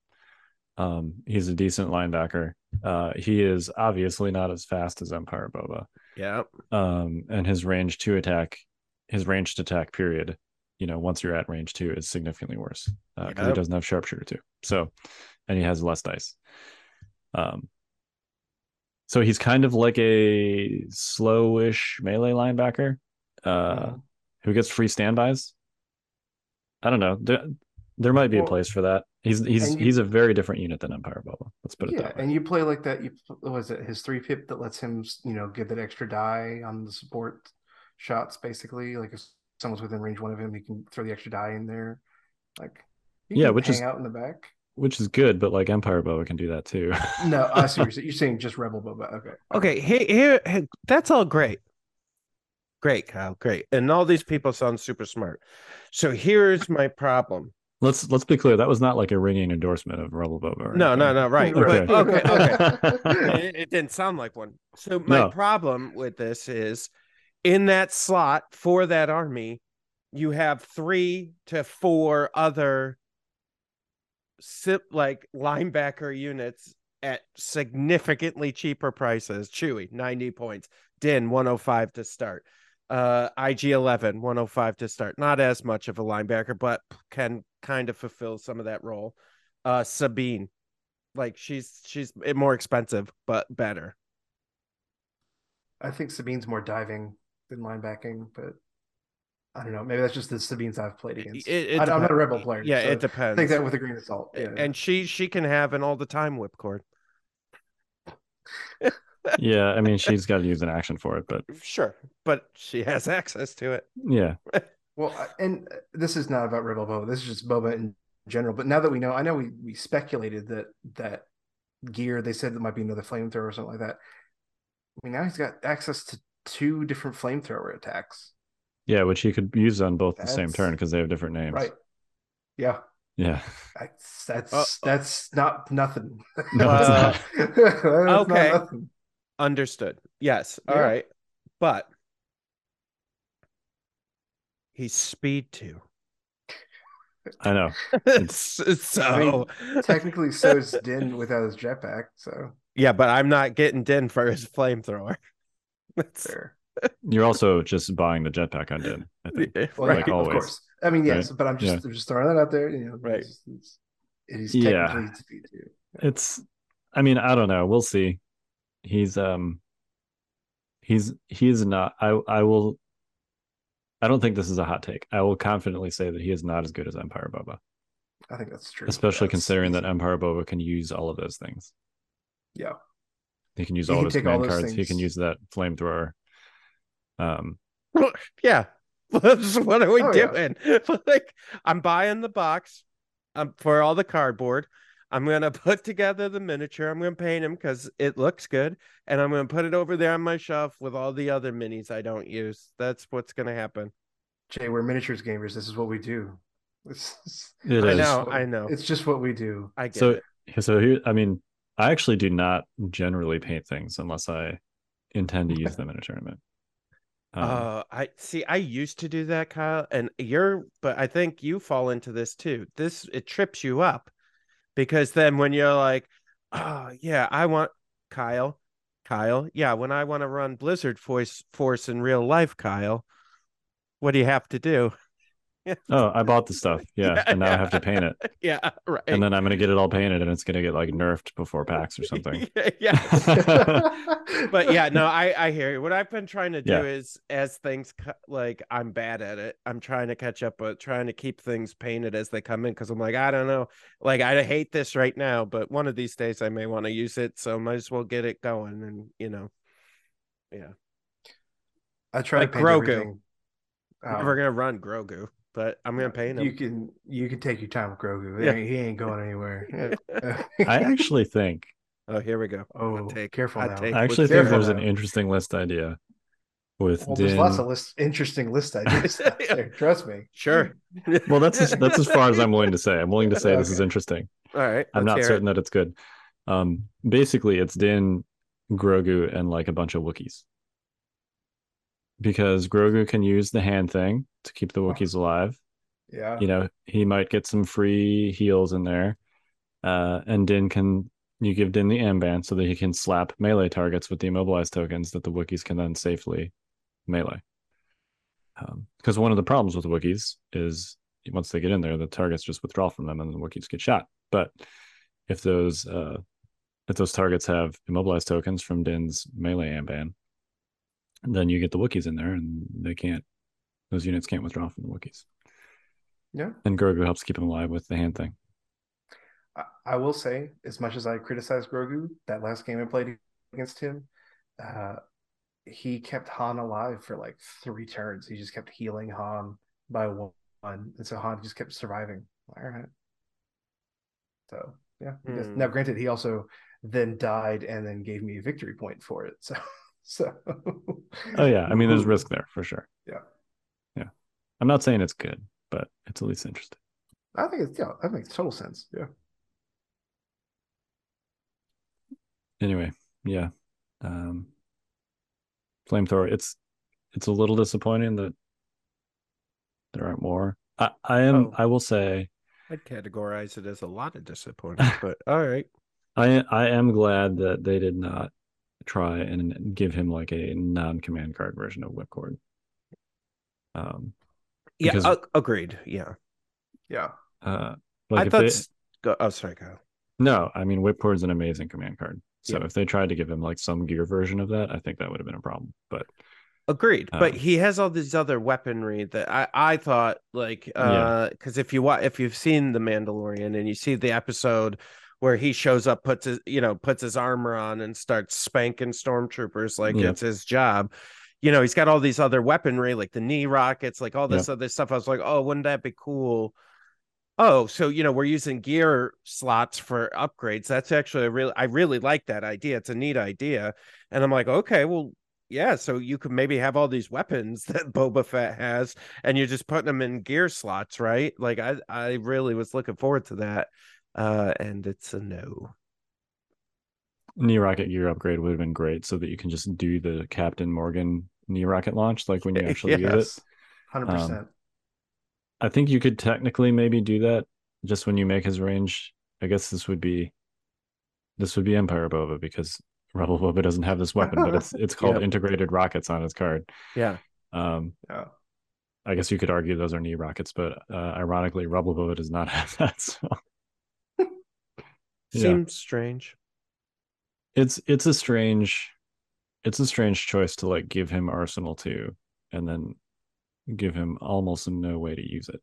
Um, he's a decent linebacker. Uh, he is obviously not as fast as Empire Boba Yeah. um and his range to attack his ranged attack period you know once you're at range two is significantly worse because he Yep. doesn't have sharpshooter too so and he has less dice um so he's kind of like a slowish melee linebacker uh Mhm. who gets free standbys i don't know there, there might be a place for that he's he's you- he's a very different unit than empire boba let's put it Yeah, that way and you play like that. You what was it his three pip that lets him, you know, give that extra die on the support shots. Basically, like if someone's within range one of him, he can throw the extra die in there. Like, Yeah, can which hang is- out in the back. which is good but like empire boba can do that too No, I see what you're saying. You're saying just Rebel Boba. Okay. Okay, here, here, here- that's all great. Great, Kyle. Great. And all these people sound super smart. So here's my problem. Let's let's be clear. That was not like a ringing endorsement of Rebel Boba. No, no, no, right. Okay. But, okay, okay. okay. it, it didn't sound like one. So my No. problem with this is in that slot for that army, you have three to four other sip like linebacker units at significantly cheaper prices. Chewie, 90 points. Din, 105 to start. Uh IG 11, 105 to start. Not as much of a linebacker, but can kind of fulfill some of that role. Uh Sabine, like she's she's more expensive but better. I think Sabine's more diving than linebacking, but I don't know. Maybe that's just the Sabines I've played against. It- it I, am not a rebel player. Yeah, so it depends. Take that with a grain of salt. Yeah. and she she can have an all the time whipcord. yeah, I mean she's got to use an action for it, but Sure, but she has access to it. yeah, Well, and uh, this is not about Rebel Boba. This is just Boba in general. But now that we know, I know we we speculated that that gear they said that might be another flamethrower or something like that. I mean, now he's got access to two different flamethrower attacks. yeah, which he could use on both the same turn because they have different names. Right. Yeah. Yeah. That's that's Uh, that's not nothing. No, it's not. That's not Okay. nothing. Understood. Yes. All Yeah. right. But he's speed two. I know. so I mean, Technically, so is Din without his jetpack. So yeah, but I'm not getting Din for his flamethrower. That's fair. You're also just buying the jetpack on Din. I think. Well, Like yeah, always. of course. I mean, yes, Right? but I'm just I'm just throwing that out there. You know, Right. It's, it's, it is Yeah. technically speed two. It's. I mean, I don't know. We'll see. He's um. He's he's not. I I will. I don't think this is a hot take. I will confidently say that he is not as good as Empire Boba, I think that's true. especially That's considering that easy. Empire Boba can use all of those things. Yeah. He can use He all can of his take all command those cards. He can use that flamethrower. Um, yeah. what are we Oh, yeah. doing? like, I'm buying the box. um, for all the cardboard. I'm gonna put together the miniature. I'm gonna paint him because it looks good, and I'm gonna put it over there on my shelf with all the other minis I don't use. That's what's gonna happen. Jay, we're miniatures gamers. This is what we do. This is, It I is. know, I know. It's just what we do. I get So it. so here, I mean, I actually do not generally paint things unless I intend to use them in a tournament. Um, Uh, I see. I used to do that, Kyle, and you're, but I think you fall into this too. This it trips you up because then when you're like, oh yeah, I want Kyle, Kyle, yeah, when I want to run Blizzard Force Force in real life, Kyle, what do you have to do? Oh, I bought the stuff, yeah, Yeah, and now I have to paint it, yeah, right. and then I'm gonna get it all painted, and it's gonna get like nerfed before PAX or something. yeah. but yeah, no, I I hear you. What I've been trying to do Yeah. is as things co- like I'm bad at it. I'm trying to catch up, but trying to keep things painted as they come in because I'm like I don't know, like I hate this right now, but one of these days I may want to use it, so might as well get it going. And you know, yeah, I try Like to paint Grogu. everything. I'm Um, never gonna run Grogu, but I'm gonna paint him. You can you can take your time with Grogu. Yeah. He ain't going anywhere. I actually think, oh, here we go. oh, take, careful hot now. take. I actually think careful there's an interesting list idea with Well, Din. there's lots of list, interesting list ideas out there. Trust me. Sure. Well, that's as, that's as far as I'm willing to say. I'm willing to say this is interesting. All right. I'm not hear it. certain that it's good. Um, basically, it's Din, Grogu, and like a bunch of Wookiees. Because Grogu can use the hand thing to keep the Wookiees alive. Yeah. You know, he might get some free heals in there. Uh, and Din can you give Din the Amban so that he can slap melee targets with the immobilized tokens that the Wookiees can then safely melee. Because one of the problems with the Wookiees is once they get in there, the targets just withdraw from them and the Wookiees get shot. But if those uh, if those targets have immobilized tokens from Din's melee Amban, then you get the Wookiees in there and they can't those units can't withdraw from the Wookiees. Yeah. And Grogu helps keep him alive with the hand thing. I, I will say, as much as I criticize Grogu, that last game I played against him, uh, he kept Han alive for like three turns. He just kept healing Han by one, and so Han just kept surviving. All right. So yeah. he does- Hmm. Now, granted, he also then died and then gave me a victory point for it. So, so. Oh yeah, I mean there's risk there for sure. Yeah. Yeah. I'm not saying it's good, but it's at least interesting. I think it's yeah, that makes total sense. Yeah. Anyway, yeah. Um Flamethrower, it's it's a little disappointing that there aren't more. I, I am Oh. I will say I'd categorize it as a lot of disappointment, but all right. I I am glad that they did not try and give him like a non-command card version of Whipcord. Um Yeah, Because- ag- agreed. Yeah. Yeah. uh like I thought. they- Go, oh, sorry, Kyle. No, I mean Whipcord's an amazing command card. So Yeah. if they tried to give him like some gear version of that, I think that would have been a problem. But Agreed, but Um, he has all these other weaponry that I I thought like uh because if you wa- if you've seen the Mandalorian and you see the episode where he shows up puts his you know puts his armor on and starts spanking stormtroopers like Yep. it's his job. You know, he's got all these other weaponry like the knee rockets, like all this other stuff. I was like, "Oh, wouldn't that be cool?" Oh, so you know, we're using gear slots for upgrades. That's actually a real I really like that idea. It's a neat idea. And I'm like, "Okay, well, yeah, so you could maybe have all these weapons that Boba Fett has, and you're just putting them in gear slots, right? Like I, I really was looking forward to that, uh, and it's a no. knee rocket gear upgrade would have been great so that you can just do the Captain Morgan knee rocket launch like when you actually use it. Yes. Hundred percent. I think you could technically maybe do that just when you make his range. I guess this would be this would be Empire Boba because Rebel Boba doesn't have this weapon, but it's it's called Yep. integrated rockets on his card. Yeah, Um Yeah. I guess you could argue those are knee rockets, but uh, ironically, Rebel Boba does not have that. So Yeah. seems strange. it's it's a strange it's a strange choice to like give him Arsenal too, and then give him almost no way to use it.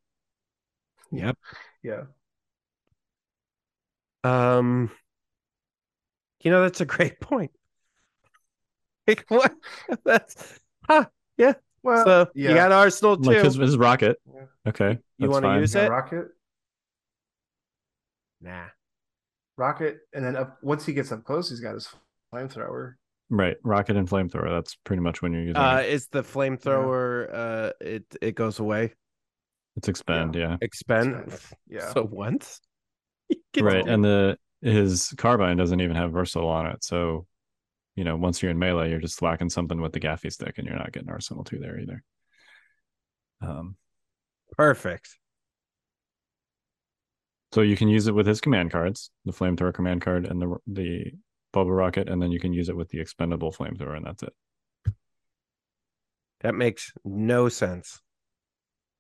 Yep. Yeah. Um, you know that's a great point. Like what? That's huh? Yeah. Well, so yeah. you got Arsenal too. Like his his rocket. Yeah. Okay. You wanna use Yeah, it? rocket. Nah. Rocket, and then up once he gets up close, he's got his flamethrower. Right, rocket and flamethrower. That's pretty much when you're using Uh, it. is the flamethrower? Uh, it it goes away. It's expend, yeah. Expend. Expend, yeah. So once. Right, and the his carbine doesn't even have versatile on it, so you know once you're in melee, you're just whacking something with the gaffi stick, and you're not getting arsenal two there either. Um, perfect. So you can use it with his command cards, the flamethrower command card, and the the Boba rocket, and then you can use it with the expendable flamethrower, and that's it. That makes no sense.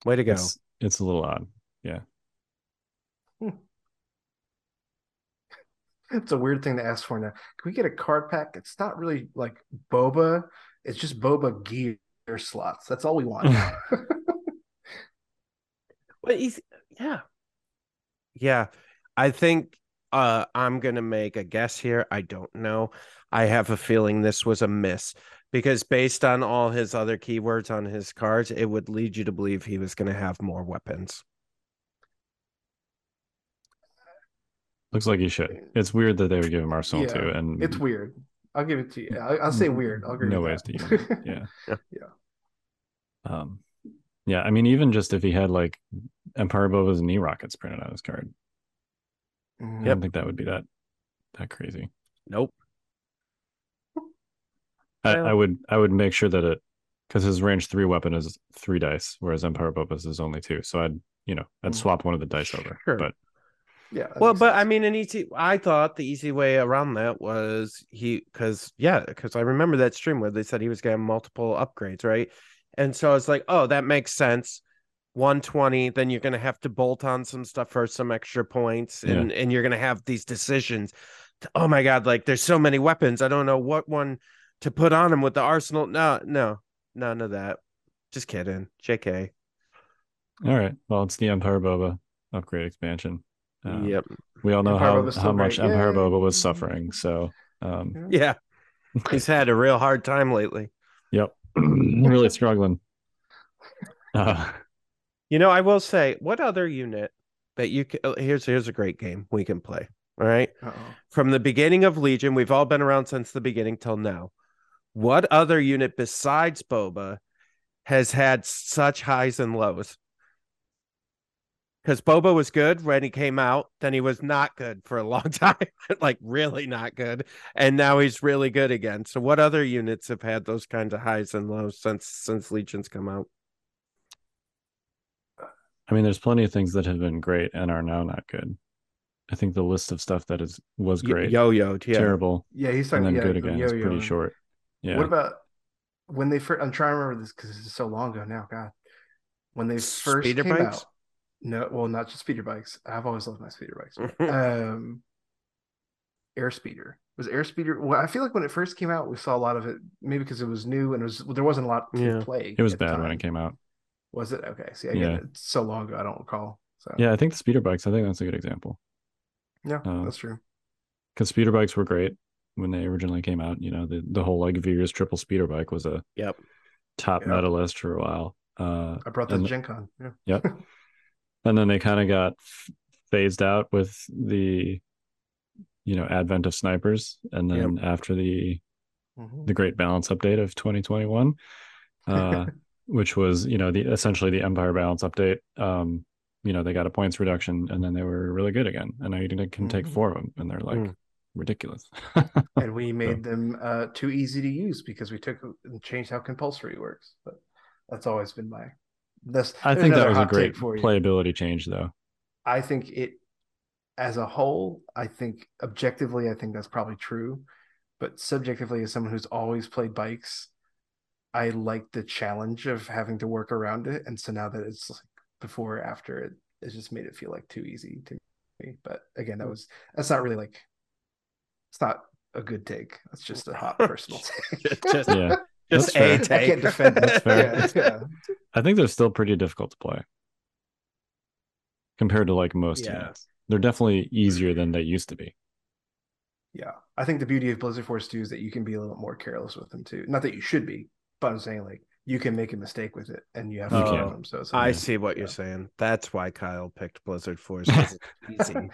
Way to go. It's it's a little odd. Yeah. It's a weird thing to ask for now. Can we get a card pack? It's not really like boba. It's just boba gear slots. That's all we want. But he's yeah. Yeah. I think uh I'm gonna make a guess here. I don't know. I have a feeling this was a miss because based on all his other keywords on his cards, it would lead you to believe he was gonna have more weapons. Looks like he should. It's weird that they would give him arsenal Yeah, two, and it's weird. I'll give it to you. I'll, I'll say weird. I'll agree. no with ways to that. use it. Yeah. Yeah. Yeah. Um, yeah. I mean, even just if he had like Empire Boba's knee rockets printed on his card. I don't think that would be that that crazy. Nope. I, I would I would make sure that it because his range three weapon is three dice, whereas Empire Boba's is only two. So I'd you know I'd Mm. swap one of the dice over. Sure. But Yeah. Well, makes but I mean, an easy. I thought the easy way around that was he, because yeah, because I remember that stream where they said he was getting multiple upgrades, right? And so I was like, oh, that makes sense. 120, then you're gonna have to bolt on some stuff for some extra points, Yeah. and and you're gonna have these decisions. Oh my god, like there's so many weapons. I don't know what one to put on him with the arsenal. No, no, none of that. Just kidding. JK. all right, well it's the Empire Boba upgrade expansion. Uh, yep. We all know Empire how how much great. Empire Yay. Boba was suffering. So um, Yeah. He's had a real hard time lately. yep, really struggling. Uh, You know, I will say, what other unit that you can? Oh, here's here's a great game we can play. All right, Uh-oh. from the beginning of Legion, we've all been around since the beginning till now. What other unit besides Boba has had such highs and lows? Because Boba was good when he came out, then he was not good for a long time, like really not good, and now he's really good again. So, what other units have had those kinds of highs and lows since since Legion's come out? I mean, there's plenty of things that have been great and are now not good. I think the list of stuff that is was great, Yo yoed, yeah. terrible, Yeah, he's and talking then yeah, good again is pretty yo-yo. short. Yeah. What about when they first? I'm trying to remember this because it's so long ago now. God, when they first Speeder came bikes? out. No, well, not just speeder bikes. I've always loved my speeder bikes. um, air speeder was air speeder. Well, I feel like when it first came out, we saw a lot of it. Maybe because it was new and it was there wasn't a lot to Yeah. play. it was bad when it came out. Was it okay? See, again, Yeah. it's so long ago, I don't recall. So Yeah, I think the speeder bikes. I think that's a good example yeah, Uh, that's true. because speeder bikes were great when they originally came out. You know, the the whole like Veers triple speeder bike was a Yep. top Yeah. medalist for a while. Uh, I brought that and- to Gen Con. Yeah. Yep. and then they kind of got phased out with the you know advent of snipers and then after the Mhm. the great balance update of 2021 uh which was you know the essentially the empire balance update um you know they got a points reduction and then they were really good again and now you can, can take Mhm. four of them and they're like Mm. ridiculous and we made them uh, too easy to use because we took and changed how compulsory works. But that's always been my. That's i think that was a great playability change though I think it, as a whole, I think objectively, I think that's probably true. But subjectively, as someone who's always played bikes, I like the challenge of having to work around it. And so now that it's like before or after, it, it just made it feel like too easy to me. But again, that mm. was that's not really like it's not a good take. That's just a hot personal take. Just- yeah Just a fair. I can't defend it. That's fair. Yeah, yeah. i think they're still pretty difficult to play compared to like most Yeah. units they're definitely easier than they used to be Yeah, I think the beauty of Blizzard Force 2 is that you can be a little more careless with them too. Not that you should be, but I'm saying like you can make a mistake with it and you have to You learn them. So it's I like- see what you're Yeah. saying. That's why Kyle picked Blizzard Force. it's easy.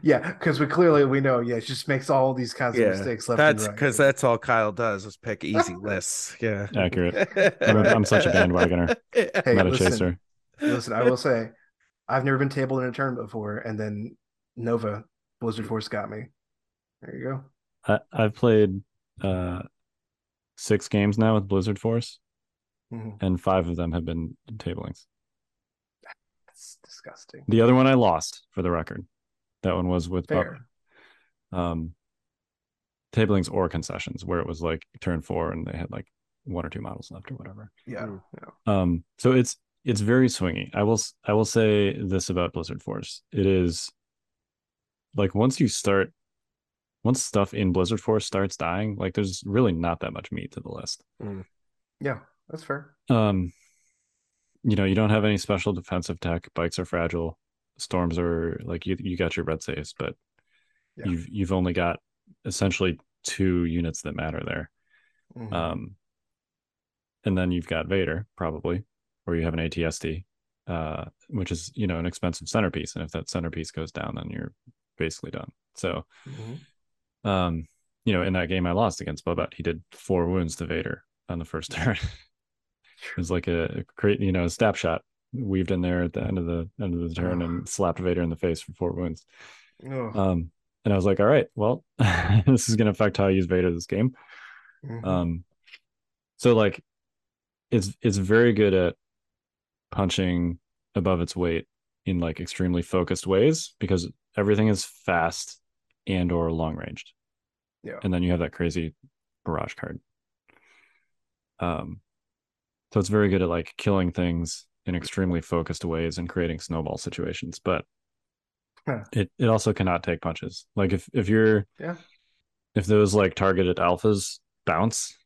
Yeah, because we clearly we know. Yeah, it just makes all these kinds of Yeah, mistakes left That's and right. because that's all Kyle does is pick easy lists. Yeah. Accurate. I'm, a- I'm such a bandwagoner. Hey, I'm not a listen, chaser. Listen, I will say, I've never been tabled in a tournament before, and then Nova Blizzard Force got me. There you go. I, I've played uh, six games now with Blizzard Force, Mhm. and five of them have been tablings. That's disgusting. The other one I lost, for the record. That one was with Buck- Fair. um, tablings or concessions, where it was like turn four and they had like one or two models left or whatever. Yeah. Mm. yeah. Um, so it's it's very swingy. I will I will say this about Blizzard Force. It is like once you start once stuff in Blizzard Force starts dying, like there's really not that much meat to the list. Yeah, that's fair. Um, you know, you don't have any special defensive tech. Bikes are fragile. Storms are like you you got your red saves, but Yeah. you've you've only got essentially two units that matter there. Mhm. Um, and then you've got Vader probably, or you have an ATST, uh, which is you know an expensive centerpiece, and if that centerpiece goes down, then you're basically done. So, Mhm. Um, you know, in that game I lost against Bobet, he did four wounds to Vader on the first turn. it was like a, great, you know, a stab shot weaved in there at the end of the end of the turn and slapped Vader in the face for four wounds. Ugh. Um, and I was like, all right, well, this is going to affect how I use Vader this game. Mhm. Um, so like, it's it's very good at punching above its weight in like extremely focused ways because everything is fast and or long ranged. Yeah. And then you have that crazy barrage card. Um, so it's very good at like killing things in extremely focused ways and creating snowball situations, but Huh. it it also cannot take punches. Like if if you're Yeah. if those like targeted alphas bounce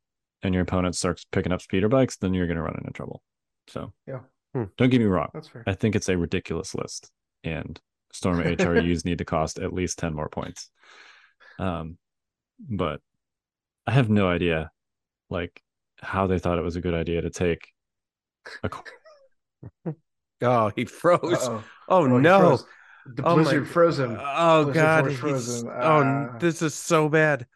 and your opponent starts picking up speeder bikes, then you're gonna run into trouble. So Yeah. Hmm. don't get me wrong. That's fair. I think it's a ridiculous list, and Storm HRUs need to cost at least ten more points. Um, but I have no idea, like how they thought it was a good idea to take a qu- Oh, he froze. Uh-oh. Oh, Oh, no. froze. The Oh my blizzard g- frozen. Oh Blizzard god. Force he's- frozen. Oh, Ah. this is so bad.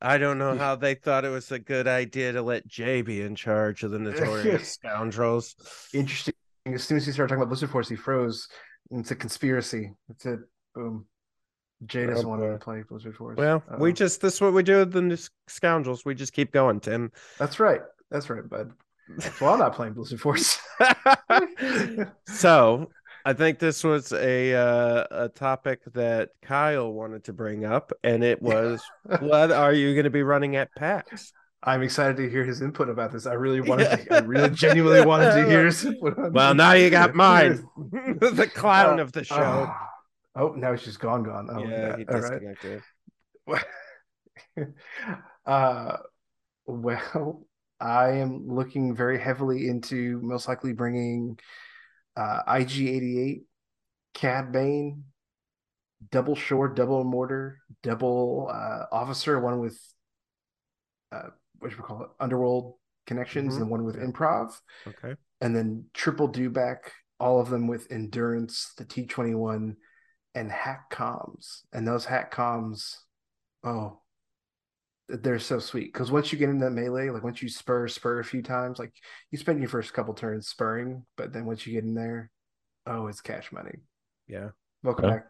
I don't know how they thought it was a good idea to let Jay be in charge of the notorious scoundrels. Interesting. As soon as he started talking about Blizzard Force, he froze. It's a conspiracy. It's a boom. Jay doesn't want to play Blizzard Force. Well, we Uh-oh. just this is what we do with the n- scoundrels. We just keep going, Tim. That's right. That's right, bud. That's why I'm not playing Blizzard Force. so I think this was a uh, a topic that Kyle wanted to bring up, and it was what are you going to be running at PAX? I'm excited to hear his input about this. I really wanted to, I really genuinely wanted to hear his input. on Well, this. now you got mine, the clown Uh, of the show. ah. oh, now he's just gone, gone. Oh, yeah, he all right. disconnected. uh, well, I am looking very heavily into most likely bringing uh, IG88, Cad Bane, double shore, double mortar, double uh, officer, one with uh, what should we call it, underworld connections, Mhm. and one with improv, Okay. and then triple dewback, all of them with endurance, the T21, and hack comms, and those hack comms, oh, they're so sweet because once you get in that melee, like once you spur spur a few times, like you spend your first couple turns spurring, but then once you get in there, oh, it's cash money. Yeah. Welcome Okay. back.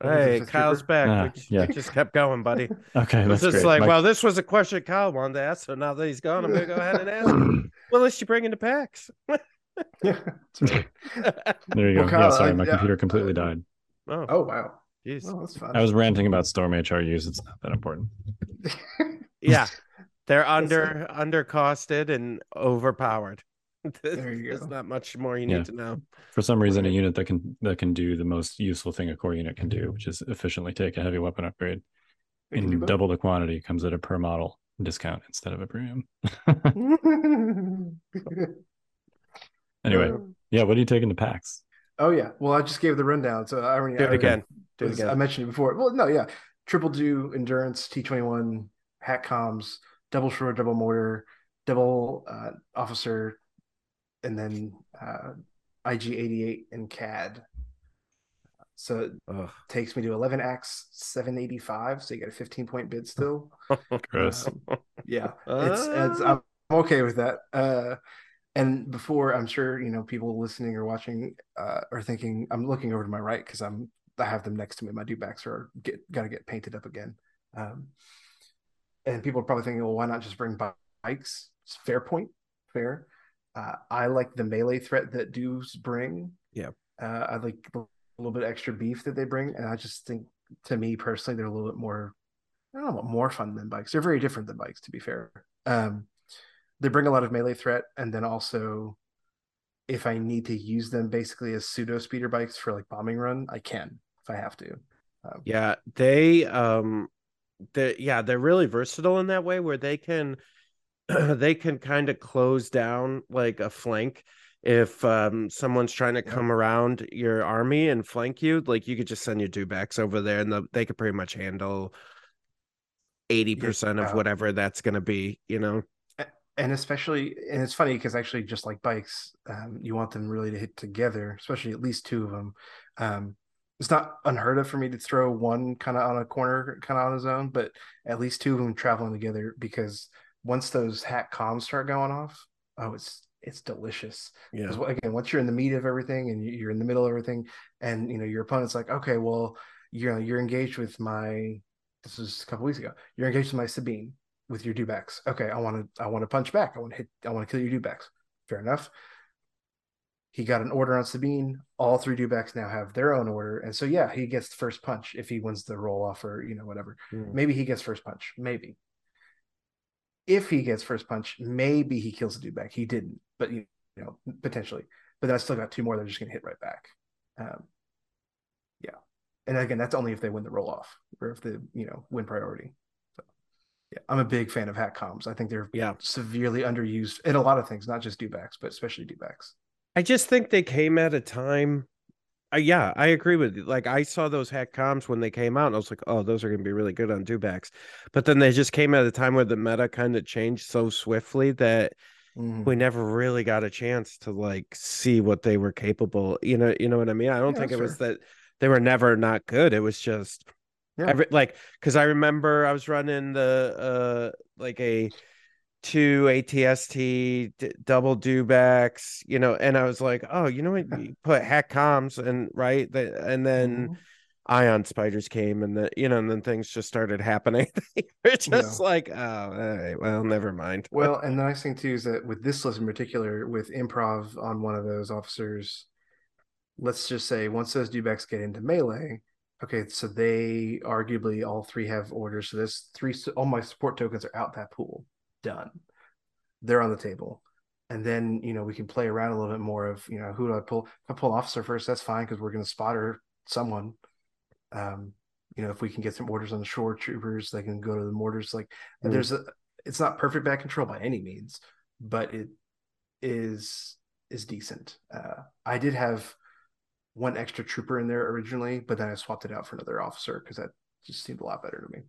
Welcome to Hey, Kyle's Trooper. back. Ah, we, just, yeah. we just kept going, buddy. okay. It was That's just great. like, My- well, this was a question Kyle wanted to ask, so now that he's gone, I'm gonna go ahead and ask. him. What list you bringing to PAX? Yeah, there you go. Well, Kyle, yeah, sorry, I- my yeah, computer completely uh, died. oh, Oh wow, jeez. oh that's fun. I was ranting about Storm HRUs. It's not that important. Yeah, they're under under costed and overpowered. There you There's go. not much more you Yeah. need to know. For some reason, a unit that can that can do the most useful thing a core unit can do, which is efficiently take a heavy weapon upgrade We can and double the quantity comes at a per model discount instead of a premium. anyway, yeah, what are you taking to PAX? Oh yeah. Well, I just gave the rundown, so I already Do it again. Do it was- I mentioned it before. Well, no, yeah. Triple do endurance, T twenty one, hack comms, double shore, double mortar, double uh, officer, and then uh, IG eighty eight and CAD. So it Ugh. takes me to 11 acts, 785. So you get a 15 point bid still. Gross. Um, yeah, it's, it's Ah. I'm okay with that. Uh, and before I'm sure you know people listening or watching uh, are thinking I'm looking over to my right because I'm I have them next to me. My dewbacks are get got to get painted up again. Um, and people are probably thinking, well, why not just bring bikes? It's fair point, fair. Uh, I like the melee threat that dudes bring. Yeah. Uh, I like a little bit extra beef that they bring, and I just think, to me personally, they're a little bit more. I don't know, more fun than bikes. They're very different than bikes, to be fair. Um, they bring a lot of melee threat, and then also, if I need to use them basically as pseudo speeder bikes for like bombing run, I can if I have to. Um, Yeah, they um they yeah, they're really versatile in that way where they can they can kind of close down like a flank if um someone's trying to come around your army and flank you, like you could just send your dewbacks over there and the, they could pretty much handle 80% Yeah. of whatever that's going to be, you know. and especially and it's funny because actually just like bikes um, you want them really to hit together especially at least two of them um, it's not unheard of for me to throw one kind of on a corner kind of on his own but at least two of them traveling together because once those hack comms start going off oh it's it's delicious Yeah. again once you're in the meat of everything and you- you're in the middle of everything and you know your opponent's like okay well you know you're engaged with my this was a couple weeks ago you're engaged with my sabine with your dewbacks. Okay, I want to I want to punch back. I want to hit. I want to kill your dewbacks. Fair enough. He got an order on Sabine. All three dewbacks now have their own order, and so yeah, he gets the first punch if he wins the roll off or you know whatever. Mm. Maybe he gets first punch. Maybe. If he gets first punch, maybe he kills the dewback. He didn't, but you know potentially. But then I still got two more. They're just gonna hit right back. Um, yeah, and again, that's only if they win the roll off or if they you know win priority. Yeah, I'm a big fan of hack comms. I think they're Yeah. severely underused in a lot of things, not just dewbacks, but especially dewbacks. I just think they came at a time. Uh, yeah, I agree with you. Like I saw those hack comms when they came out, and I was like, "Oh, those are going to be really good on dewbacks." But then they just came at a time where the meta kind of changed so swiftly that Mhm. we never really got a chance to like see what they were capable. You know, you know what I mean? I don't Yeah, think it was that they were never not good. It was just Yeah. every like because I remember I was running the uh like a two ATST d- double dewbacks, you know, and I was like, oh, you know what? You put hack comms and right, the, and then Mhm. ion spiders came, and the you know, and then things just started happening. It's just like, oh, all right, well, never mind. Well, and the nice thing too is that with this list in particular, with improv on one of those officers, let's just say once those dewbacks get into melee, okay, so they arguably all three have orders. So there's three, all my support tokens are out that pool. Done. They're on the table. And then, you know, we can play around a little bit more of, you know, who do I pull? If I pull officer first, that's fine because we're going to spotter someone. Um, you know, if we can get some orders on the shore troopers, they can go to the mortars. Like, Mm. there's a, it's not perfect back control by any means, but it is is decent. Uh, I did have one extra trooper in there originally, but then I swapped it out for another officer because that just seemed a lot better to me.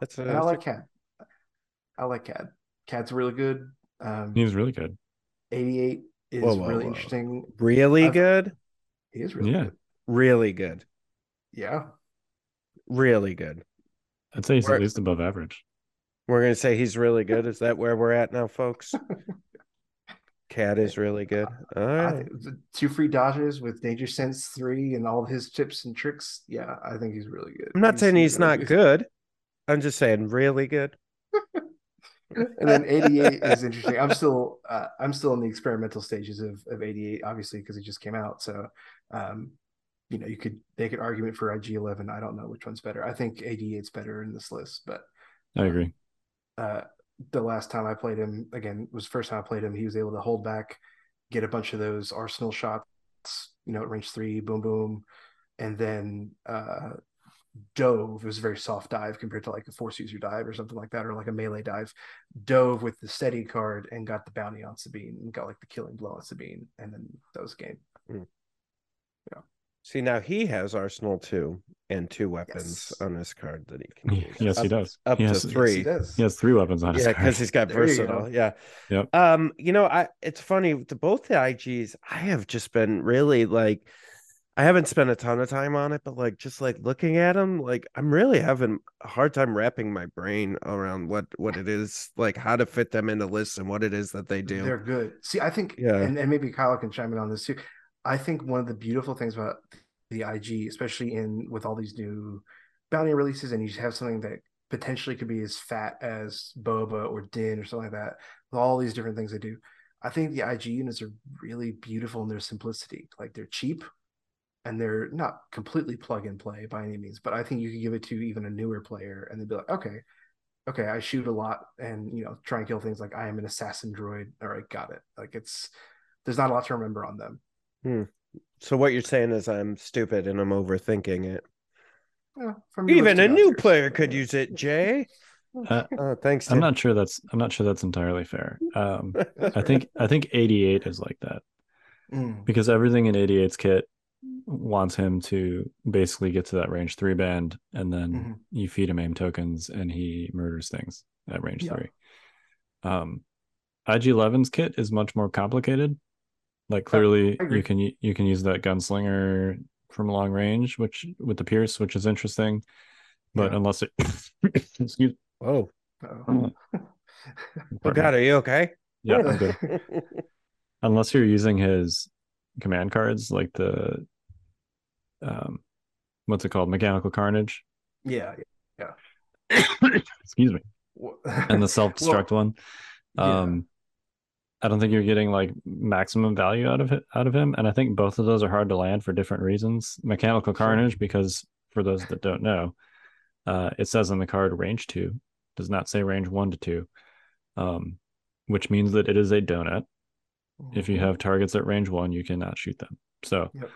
That's a, And I like Cad. I like Cad. Cad's really good. Um, He was really good. 88 is Whoa, whoa, really whoa. interesting. really I've- good, He is really Yeah. good. really good, Yeah. really good. I'd say he's Where- at least above average. We're gonna say he's really good. Is that where we're at now, folks? Cad is really good. All I the two free dodges with Danger Sense 3 and all of his tips and tricks. Yeah, I think he's really good. I'm not saying he's really not good. I'm just saying really good. and then 88 is interesting. I'm still uh, I'm still in the experimental stages of, of 88, obviously, because it just came out. So um, you know, you could make an argument for IG 11. I don't know which one's better. I think 88's better in this list, but I agree. uh, the last time I played him again was the first time I played him. He was able to hold back, get a bunch of those arsenal shots, you know, at range three, boom, boom, and then uh, dove. It was a very soft dive compared to like a force user dive or something like that, or like a melee dive. Dove with the steady card and got the bounty on Sabine and got like the killing blow on Sabine, and then that was game. Mm. Yeah, See now he has Arsenal two and two weapons Yes. on his card that he can use. yes, he does. Up he to has, Yes, three. he does. He has three weapons on his yeah, card. because he's got There versatile. go. Yeah. Yep. Um, you know, I it's funny to both the IGs. I have just been really like, I haven't spent a ton of time on it, but like just like looking at them, like I'm really having a hard time wrapping my brain around what what it is, like how to fit them into lists and what it is that they do. They're good. See, I think, Yeah. and, and maybe Kyle can chime in on this too. I think one of the beautiful things about the IG, especially in with all these new bounty releases, and you have something that potentially could be as fat as Boba or Din or something like that, with all these different things they do. I think the IG units are really beautiful in their simplicity. Like they're cheap and they're not completely plug and play by any means, but I think you could give it to even a newer player and they'd be like, okay, okay, I shoot a lot and you know try and kill things like I am an assassin droid. All right, got it. Like it's there's not a lot to remember on them. So what you're saying is I'm stupid and I'm overthinking it. Yeah, from Even a new player could use it, Jay. Uh, Oh, thanks. I'm not sure that's I'm not sure that's entirely fair. Um, I think I think 88 is like that Mm, because everything in 88's kit wants him to basically get to that range three band, and then Mhm. you feed him aim tokens, and he murders things at range Yeah. three. Um, IG11's kit is much more complicated. Like clearly, you can you can use that gunslinger from long range, which with the pierce, which is interesting. But Yeah. unless it, excuse, uh-oh. Oh God, are you okay? yeah, I'm good. unless you're using his command cards like the um what's it called mechanical carnage yeah. Yeah. Excuse me and the self-destruct one yeah. um i don't think you're getting like maximum value out of it out of him and i think both of those are hard to land for different reasons mechanical carnage because for those that don't know uh it says on the card range two does not say range one to two um which means that it is a donut if you Mhm. have targets at range one you cannot shoot them so Yep.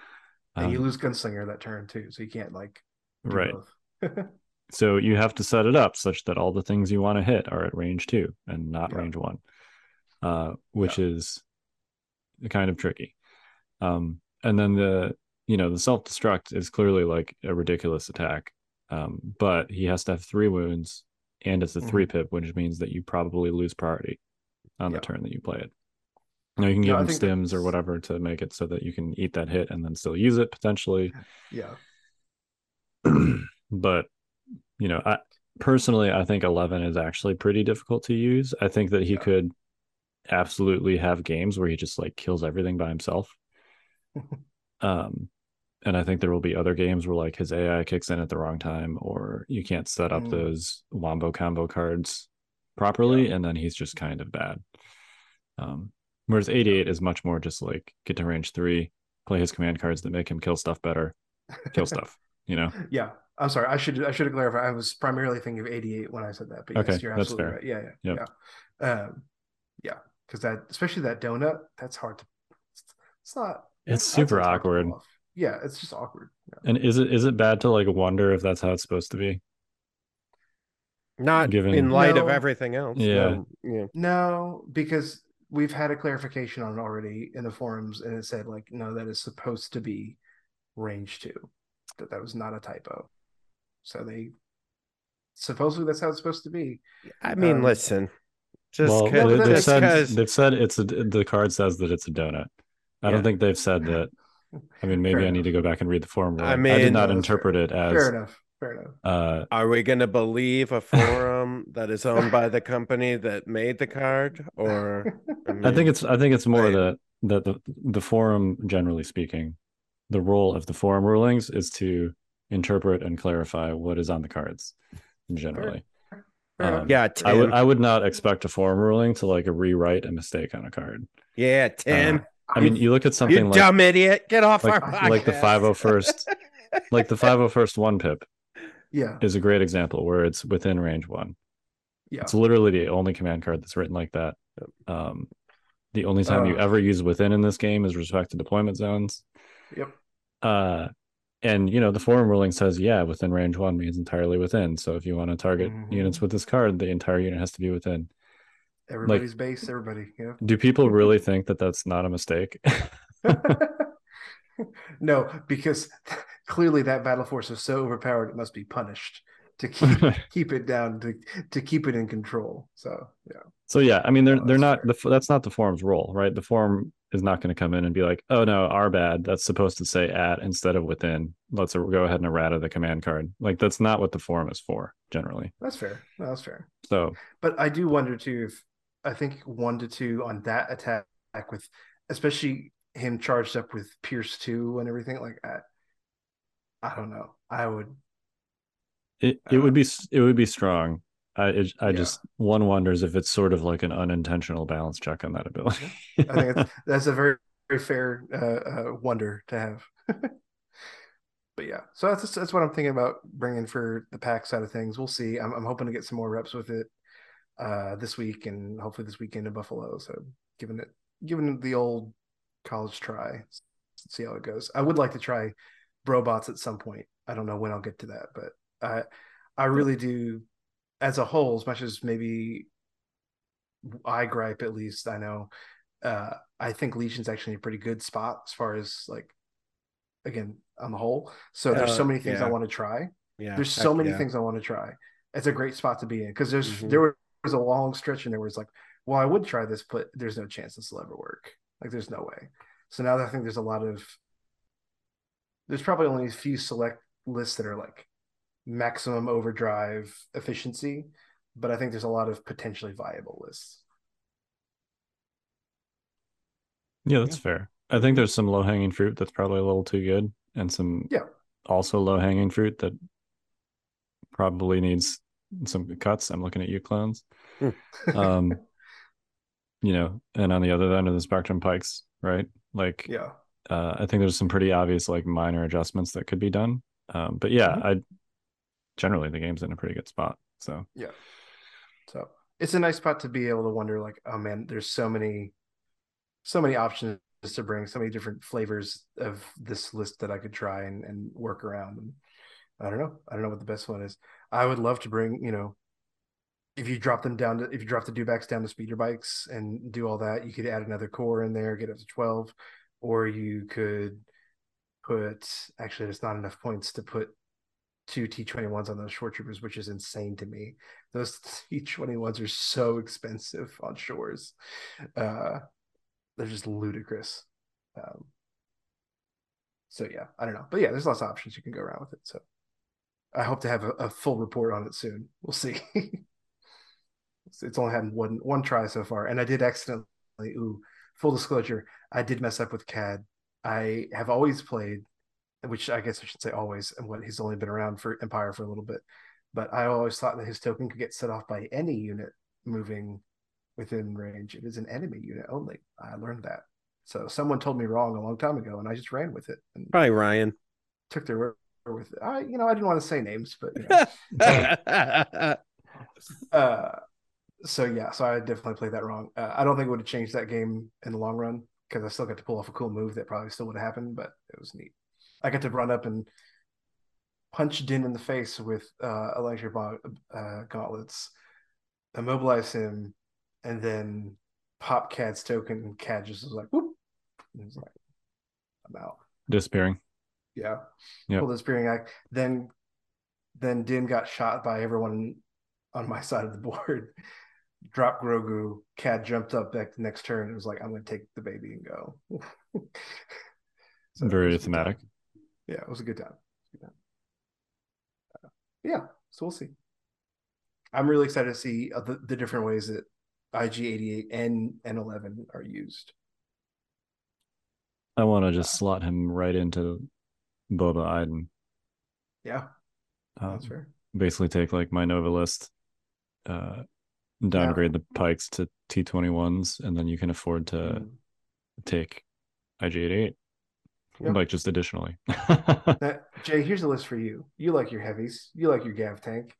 And you um, lose gunslinger that turn too, so you can't like right both. So you have to set it up such that all the things you want to hit are at range two and not Yeah. range one, uh, which is kind of tricky. Um, and then the you know the self destruct is clearly like a ridiculous attack, um, but he has to have three wounds and it's a Mhm. three pip, which means that you probably lose priority on the turn that you play it. Now you can give him think stims or whatever to make it so that you can eat that hit and then still use it potentially. yeah. but you know, I personally I think 11 is actually pretty difficult to use. I think that he Yeah. could absolutely have games where he just like kills everything by himself. um and I think there will be other games where like his AI kicks in at the wrong time or you can't set up Mm. those wombo combo cards properly and then he's just kind of bad. Um whereas 88 is much more just like get to range 3, play his command cards that make him kill stuff better, kill stuff, you know. Yeah, I'm sorry. I should I should have clarified. I was primarily thinking of 88 when I said that, but yes, Okay, you're that's absolutely fair. right. Yeah, yeah, Yep. yeah. Um, yeah, because that especially that donut, that's hard to. It's not. It's super sounds hard to pull awkward. Yeah, it's just awkward. Yeah. And is it is it bad to like wonder if that's how it's supposed to be? Not Given- in light of everything else. Yeah. No, yeah. No, because we've had a clarification on it already in the forums, and it said like, no, that is supposed to be range two. That that was not a typo. So they supposedly that's how it's supposed to be. I mean, Um, listen. Just well, cause, they, they've, makes said because they've said it's a the card says that it's a donut. I Yeah. don't think they've said that. I mean, maybe Fair I need enough. to go back and read the forum. I ruling. I did not No, that's fair. interpret it as Fair enough. Fair enough. uh are we going to believe a forum that is owned by the company that made the card? Or I mean, think it's I think it's more that that the the forum generally speaking, the role of the forum rulings is to interpret and clarify what is on the cards generally. Um, yeah, I would I would not expect a forum ruling to like rewrite a mistake on a card. yeah, Tim. I mean, you look at you something like dumb idiot. Get off like, our podcast. like the 501st like the 501st one pip yeah, is a great example where it's within range one. yeah. It's literally the only command card that's written like that. Um, the only time you Uh. ever use within in this game is respect to deployment zones. Yep. Uh, and you know the forum ruling says yeah, within range one means entirely within. So if you want to target Mhm. units with this card, the entire unit has to be within. Everybody's base. Everybody. Yeah. Do people really think that that's not a mistake? no, because clearly that battle force is so overpowered it must be punished to keep keep it down to to keep it in control. So yeah. So yeah, I mean they're No, they're not the that's not the forum's role, right? The forum is not going to come in and be like, "Oh no, our bad. That's supposed to say at instead of within. Let's go ahead and errata the command card." Like that's not what the forum is for generally. That's fair. No, that's fair. So But I do wonder too if I think one to two on that attack with especially him charged up with Pierce two and everything like that. I don't know. I would it, it would be it would be strong. I it, I Yeah. just one wonders if it's sort of like an unintentional balance check on that ability. I think it's, that's a very very fair uh, uh, wonder to have. but yeah, so that's that's what I'm thinking about bringing for the PAX side of things. We'll see. I'm, I'm hoping to get some more reps with it uh, this week and hopefully this weekend in Buffalo. So giving it giving it the old college try, see how it goes. I would like to try Brobots at some point. I don't know when I'll get to that, but I I really do. As a whole, as much as maybe I gripe, at least I know uh I think Legion's actually a pretty good spot as far as like again on the whole. So there's so Uh, many things I want to try. Yeah. There's so many yeah. things I want to try. It's a great spot to be in because there's Mhm. there was a long stretch and there was like, well, I would try this, but there's no chance this will ever work. Like there's no way. So now I think there's a lot of there's probably only a few select lists that are like maximum overdrive efficiency, but I think there's a lot of potentially viable lists. yeah, that's fair. I think there's some low hanging fruit that's probably a little too good, and some Yeah. also low hanging fruit that probably needs some cuts. I'm looking at you, clones. Hmm. um, you know, and on the other end of the spectrum, pikes, right? Like, Yeah. Uh, I think there's some pretty obvious like minor adjustments that could be done. Um, but yeah, Mhm. I generally the game's in a pretty good spot. So yeah, So it's a nice spot to be able to wonder, like, oh man, there's so many, so many options to bring, so many different flavors of this list that I could try and, and work around. And I don't know, I don't know what the best one is. I would love to bring, you know, if you drop them down to, if you drop the dewbacks down to speeder bikes and do all that, you could add another core in there, get up to twelve, or you could put. Actually, there's not enough points to put two T21s on those shore troopers, which is insane to me. Those T21s are so expensive on shores. Uh, they're just ludicrous. Um, so yeah, I don't know. But yeah, there's lots of options you can go around with it. So I hope to have a, a full report on it soon. We'll see. it's, only had one one try so far. And I did accidentally ooh, full disclosure, I did mess up with CAD. I have always played which I guess I should say always, and what he's only been around for Empire for a little bit. But I always thought that his token could get set off by any unit moving within range. It is an enemy unit only. I learned that. So someone told me wrong a long time ago, and I just ran with it and Probably Ryan. took their word with it. I, you know, I didn't want to say names, but you know. uh, so yeah, so I definitely played that wrong. Uh, I don't think it would have changed that game in the long run because I still got to pull off a cool move that probably still would have happened, but it was neat. I got to run up and punch Din in the face with uh, electric uh, gauntlets, immobilize him, and then pop Cad's token. And Cad just was like, whoop. And he was like, I'm out. disappearing. Yeah. Yep. Pulled the spearing act. Then then Din got shot by everyone on my side of the board. Dropped Grogu. Cad jumped up back the next turn and was like, I'm gonna take the baby and go. So Very was a good thematic. Yeah, it was a good time. It was a good time. Uh, yeah, so we'll see. I'm really excited to see uh, the, the different ways that IG88 and N11 are used. I want to just slot him right into Boba Iden. Yeah, Um, that's fair. basically take like my Nova list, uh, downgrade the pikes to T21s, and then you can afford to Mm. take IG88. Yep. Like just additionally. Now, Jay, here's a list for you. You like your heavies. You like your Gav tank.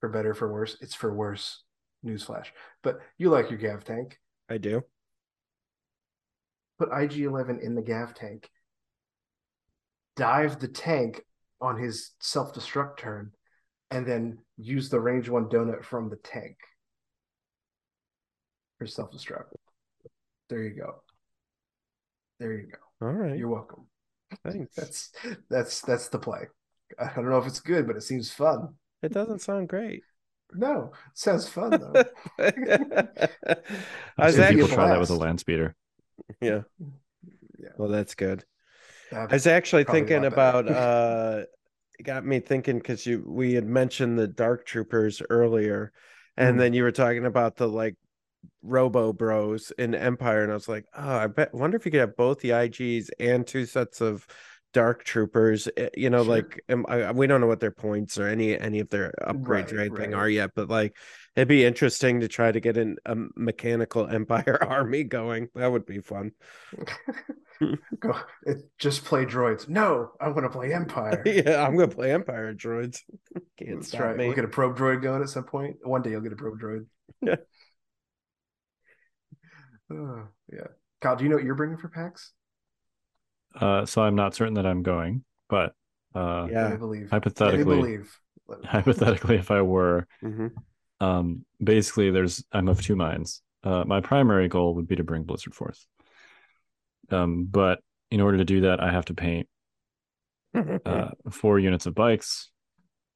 For better, for worse. It's for worse. Newsflash. But you like your Gav tank. I do. Put IG11 in the Gav tank. Dive the tank on his self destruct turn, and then use the range one donut from the tank for self destruct. There you go. There you go. All right. You're welcome. Thanks. That's that's that's the play. I don't know if it's good, but it seems fun. It doesn't sound great. No, it sounds fun though. I I've was seen actually- people try that with a blast. land speeder. yeah. Yeah. Well, that's good. I was actually thinking about uh it got me thinking because you we had mentioned the dark troopers earlier and Mm. then you were talking about the like robo bros in empire and i was like oh i bet wonder if you could have both the igs and two sets of dark troopers you know Sure. like um, I, we don't know what their points or any any of their upgrades or anything right. are yet but like it'd be interesting to try to get an, a mechanical empire army going that would be fun Go, just play droids. No, I want to play Empire. yeah i'm gonna play empire droids can't That's stop right. me We'll get a probe droid going at some point. One day you'll get a probe droid. Yeah. Oh, yeah. Kyle, do you know what you're bringing for PAX? Uh, so I'm not certain that I'm going, but uh, yeah me believe. Let me hypothetically, believe. Hypothetically, if I were, Mhm. um, basically, there's I'm of two minds. Uh, my primary goal would be to bring Blizzard Force, um, but in order to do that, I have to paint uh, four units of bikes,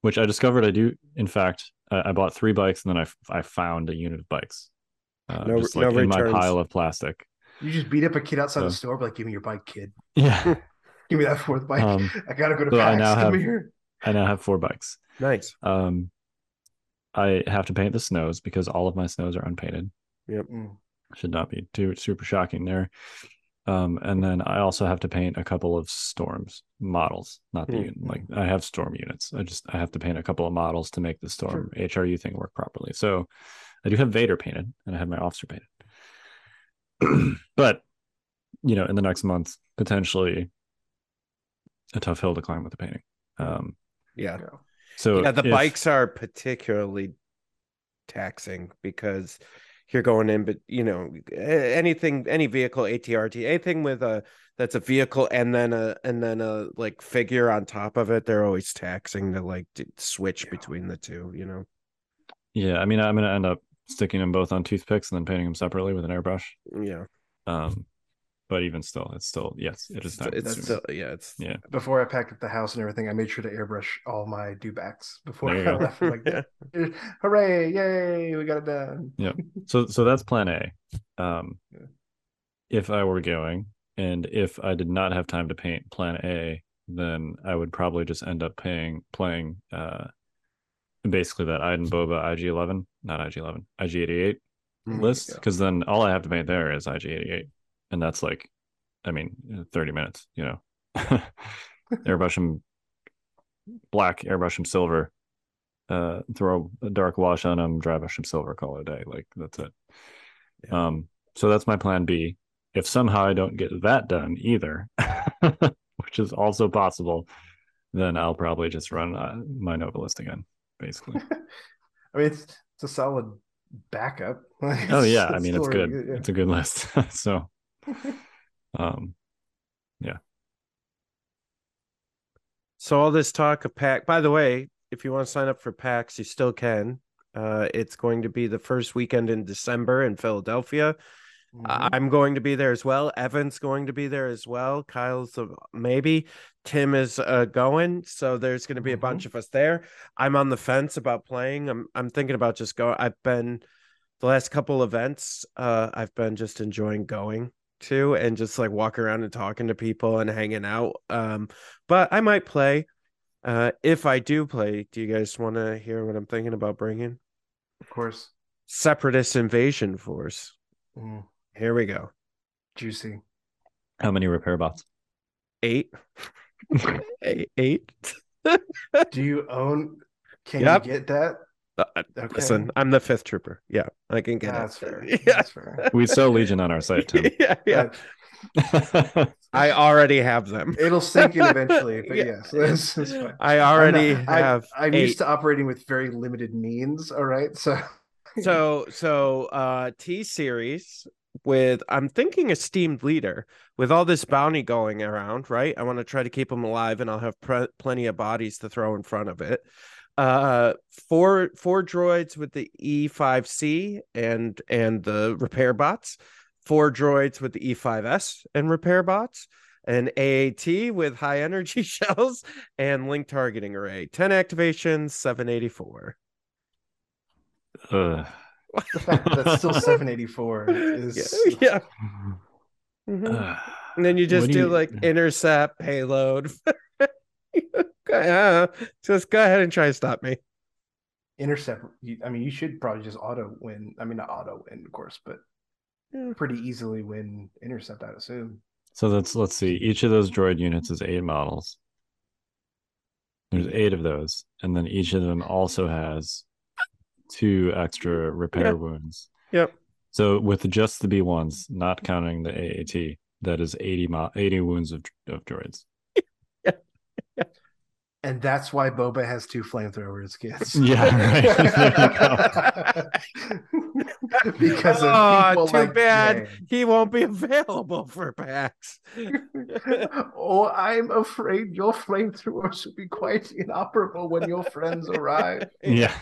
which I discovered I do. In fact, I, I bought three bikes and then I, f- I found a unit of bikes, uh, No- just no like in my pile of plastic. You just beat up a kid outside the store, be like, give me your bike, kid. Yeah, Give me that fourth bike. Um, I gotta go to so I now Come have- here. I now have four bikes. nice Um, I have to paint the snows because all of my snows are unpainted. Mm. Should not be too super shocking there. Um, and then I also have to paint a couple of storms models, not the Hmm. like I have storm units. I just I have to paint a couple of models to make the storm HRU thing work properly. So I do have Vader painted and I have my officer painted. but you know, in the next month, potentially a tough hill to climb with the painting. Um, yeah Yeah. so yeah the if- bikes are particularly taxing because you're going in but you know anything any vehicle atrt anything with a that's a vehicle and then a and then a like figure on top of it they're always taxing to like to switch Yeah. between the two you know Yeah, I mean, I'm gonna end up sticking them both on toothpicks and then painting them separately with an airbrush. yeah Um, but even still, it's still yes, it is time it's That's- still yeah it's Yeah. Before I packed up the house and everything, I made sure to airbrush all my dewbacks before I go. left. Like, Yeah. hooray, yay, we got it done. Yeah. So so that's plan A. Um, Yeah. if I were going, and if I did not have time to paint plan A, then I would probably just end up paying playing uh basically that Iden Boba IG11, not IG11, IG88 Mm, list yeah. because then all I have to paint there is IG88, and that's like, I mean, 30 minutes, you know. airbrush them black, airbrush them silver, uh, throw a dark wash on them, dry brush them silver, call it a day. Like that's it. Yeah. Um, so that's my plan B. If somehow I don't get that done either, which is also possible, then I'll probably just run uh, my Nova list again, basically. I mean, it's, it's a solid backup. Like, oh yeah, I mean it's really good. yeah. It's a good list. so, um, yeah. So all this talk of PAX. By the way, if you want to sign up for PAX, you still can. Uh, it's going to be the first weekend in December in Philadelphia. Mhm. I'm going to be there as well. Evan's going to be there as well. Kyle's a, maybe. Tim is uh, going, so there's going to be a Mhm. bunch of us there. I'm on the fence about playing. I'm I'm thinking about just going. I've been the last couple events. Uh, I've been just enjoying going to and just like walking around and talking to people and hanging out. Um, but I might play. Uh, if I do play, do you guys want to hear what I'm thinking about bringing? Of course. Separatist Invasion Force. Mm, Here we go. juicy. how many repair bots? Eight. eight. eight. Do you own? Can Yep. you get that? Uh, Okay. Listen, I'm the fifth trooper. Yeah, I can get That's it. fair. Yeah. That's fair. We sell Legion on our site, Tim. yeah, yeah. Uh, I already have them. It'll sink in eventually, but Yeah. yes, that's, that's fine. I already I'm, not- I- have. I'm eight. used to operating with very limited means. All right, so so so uh T series with I'm thinking esteemed leader with all this bounty going around, right? I want to try to keep them alive, and I'll have pre- plenty of bodies to throw in front of it. Uh, four four droids with the E5C and and the repair bots. Four droids with the E5S and repair bots, an AAT with high energy shells, and link targeting array. 10 activations, 784. Ugh. The fact that that's still 784 is Yeah. yeah. Mhm. Ugh. And then you just do, do you- like intercept, payload. yeah, just go ahead and try to stop me. intercept. you- I mean, you should probably just auto win. I mean, not auto win, of course, but Yeah. pretty easily win intercept, I'd assume. So let's let's see. Each of those droid units is eight models. There's eight of those, and then each of them also has two extra repair Yeah. wounds. Yep. So with just the B ones, not counting the AAT, that is 80 mo- 80 wounds of of droids. And that's why Boba has two flamethrowers, kids. Yeah, because of ah, too like bad. Jay. He won't be available for PAX. oh, I'm afraid your flamethrowers will be quite inoperable when your friends arrive. Yeah.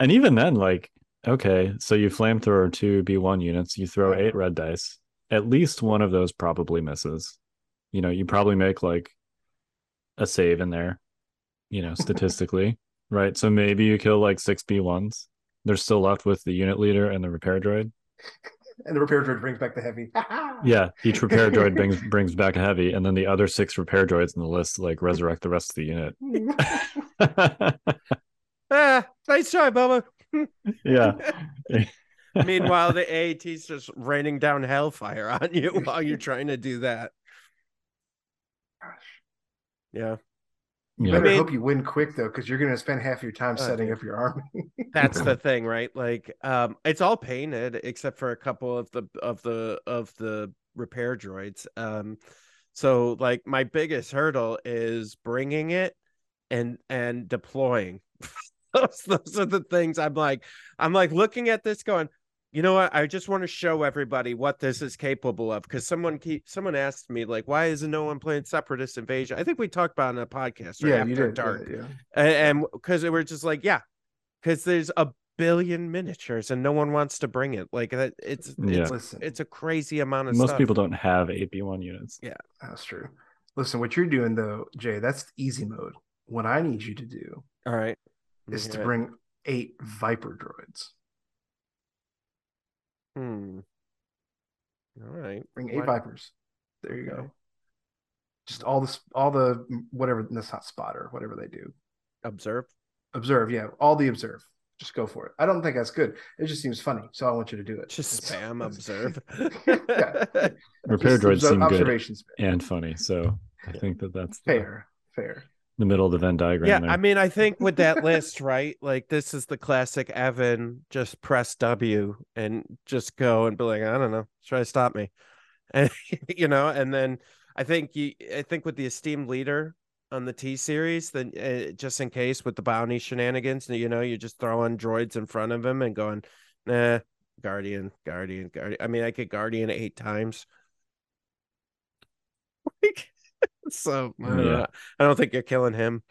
and even then, like, okay, so you flamethrower two B1 units, you throw eight red dice. At least one of those probably misses. You know, you probably make like a save in there, you know, statistically, right? So maybe you kill like six B1s. They're still left with the unit leader and the repair droid. And the repair droid brings back the heavy. Yeah, each repair droid brings brings back a heavy, and then the other six repair droids in the list like resurrect the rest of the unit. ah, nice try, Boba. yeah. Meanwhile, the AAT's just raining down hellfire on you while you're trying to do that. Gosh. Yeah, You better I mean- hope you win quick though, because you're going to spend half your time Oh, setting up your army. that's the thing, right? Like, um, it's all painted except for a couple of the of the of the repair droids. Um, so like my biggest hurdle is bringing it and and deploying. those, those are the things I'm like. I'm like looking at this, going, you know what? I just want to show everybody what this is capable of. Because someone keep someone asked me like, why isn't no one playing Separatist Invasion? I think we talked about it in a podcast. Right yeah, after you did. dark Yeah, yeah. and because we're just like yeah because there's a billion miniatures and no one wants to bring it like that it's Yeah. it's, Listen, it's a crazy amount of Most stuff. people don't have eight B1 units. Yeah, that's true. Listen, what you're doing though, Jay, that's easy mode. What I need you to do all right is to hear it. bring eight Viper droids. Hmm all right Bring eight Why- Vipers. There you Okay. go. Just all this, all the whatever. That's not spotter. Whatever they do. observe Observe. Yeah, all the observe. Just go for it. I don't think that's good. It just seems funny, so I want you to do it. just It's- spam it's- observe yeah. Repair Just droids observe- seem good observations. and funny. So I think that that's the, Fair, fair. The middle of the Venn diagram. yeah there. i mean i think with that list right like this is the classic evan just press w and just go and be like i don't know try to stop me and you know and then i think you i think with the esteemed leader on the t series then uh, just in case with the bounty shenanigans you know you're just throwing droids in front of him and going nah guardian guardian guardian i mean i could guardian eight times so don't, Yeah. I don't think you're killing him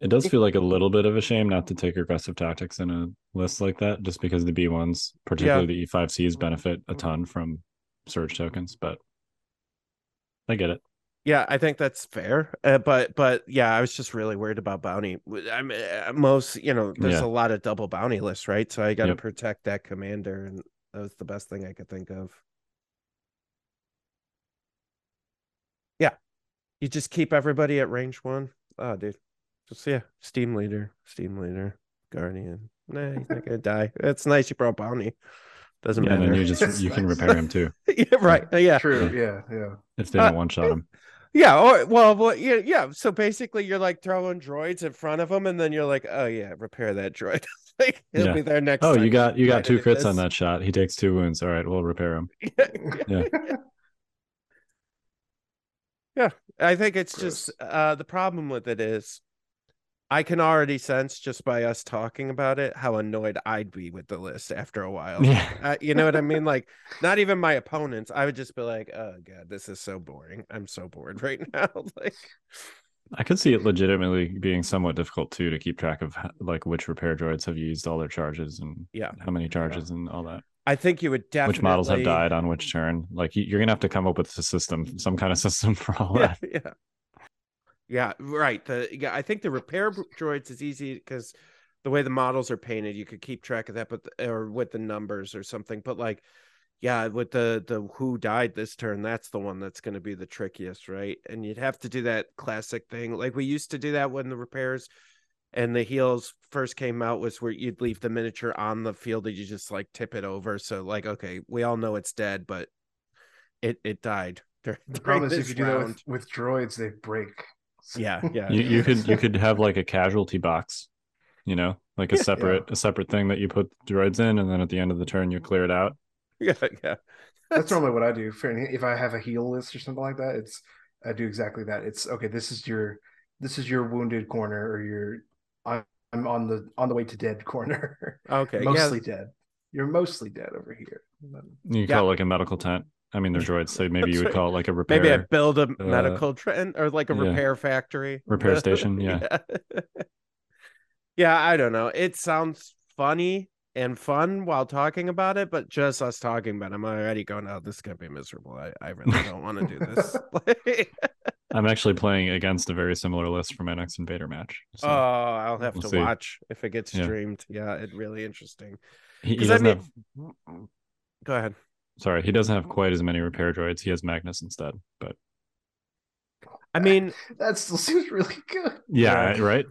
It does feel like a little bit of a shame not to take aggressive tactics in a list like that, just because the B1s, particularly the E5Cs, benefit a ton from surge tokens. But I get it. Yeah, I think that's fair. Uh, but but yeah, I was just really worried about bounty. W- I mean, uh, most you know, there's Yeah. a lot of double bounty lists, right? So I got to Yep. protect that commander, and that was the best thing I could think of. You just keep everybody at range one. Oh, dude, just yeah, steam leader, steam leader, guardian. Nah, he's not gonna die. It's nice you brought bounty. Doesn't Yeah, and matter. then you just you can repair him too yeah, right. Yeah, True. Yeah, yeah. if they Uh, don't one shot him. Yeah, or well, well, yeah, yeah. So basically, you're like throwing droids in front of him, and then you're like, "Oh yeah, repair that droid." like he'll Yeah. be there next. Oh, time you got you got two hit crits on that shot. He takes two wounds. All right, we'll repair him. Yeah. Yeah. I think it's Gross. just uh the problem with it is, I can already sense just by us talking about it how annoyed I'd be with the list after a while. Yeah. Uh, you know what I mean? Like, not even my opponents. I would just be like, "Oh god, this is so boring. I'm so bored right now." like, I could see it legitimately being somewhat difficult too to keep track of like which repair droids have used all their charges and Yeah. how many charges and all that. I think you would definitely which models have died on which turn. Like you- you're gonna have to come up with a system, some kind of system for all Yeah, that. yeah, yeah. Right. The yeah, I think the repair droids is easy because the way the models are painted, you could keep track of that, but or with the numbers or something. But like, yeah, with the the who died this turn, that's the one that's going to be the trickiest, right? And you'd have to do that classic thing, like we used to do that when the repairs and the heals first came out was where you'd leave the miniature on the field and you just like tip it over. So like, okay, we all know it's dead, but it it died. during- The problem is if this you do that with, with droids, they break. Yeah, yeah. You, you could you could have like a casualty box, you know, like a Yeah. separate a separate thing that you put droids in, and then at the end of the turn you clear it out. yeah, yeah. That's normally what I do. For any, if I have a heal list or something like that, it's I do exactly that. It's okay. This is your this is your wounded corner, or your I'm I'm on the on the way to dead corner. okay. mostly yeah. dead. You're mostly dead over here. You Yeah. call it like a medical tent. I mean, they're droids, so maybe you would call it like a repair. Maybe I build a uh, medical tent or like a yeah. repair factory. Repair station, yeah. yeah. Yeah, I don't know. It sounds funny and fun while talking about it, but just us talking about it, I'm already going, oh, this is gonna be miserable. I, I really don't want to do this. I'm actually playing against a very similar list for my next Invader match. Oh, so oh, I'll have we'll to see. watch if it gets Yeah. streamed. Yeah, it's really interesting. he, he 'cause I doesn't mean- have. Go ahead. Sorry, he doesn't have quite as many repair droids. He has Magnus instead, but I mean, that still seems really good. yeah, right.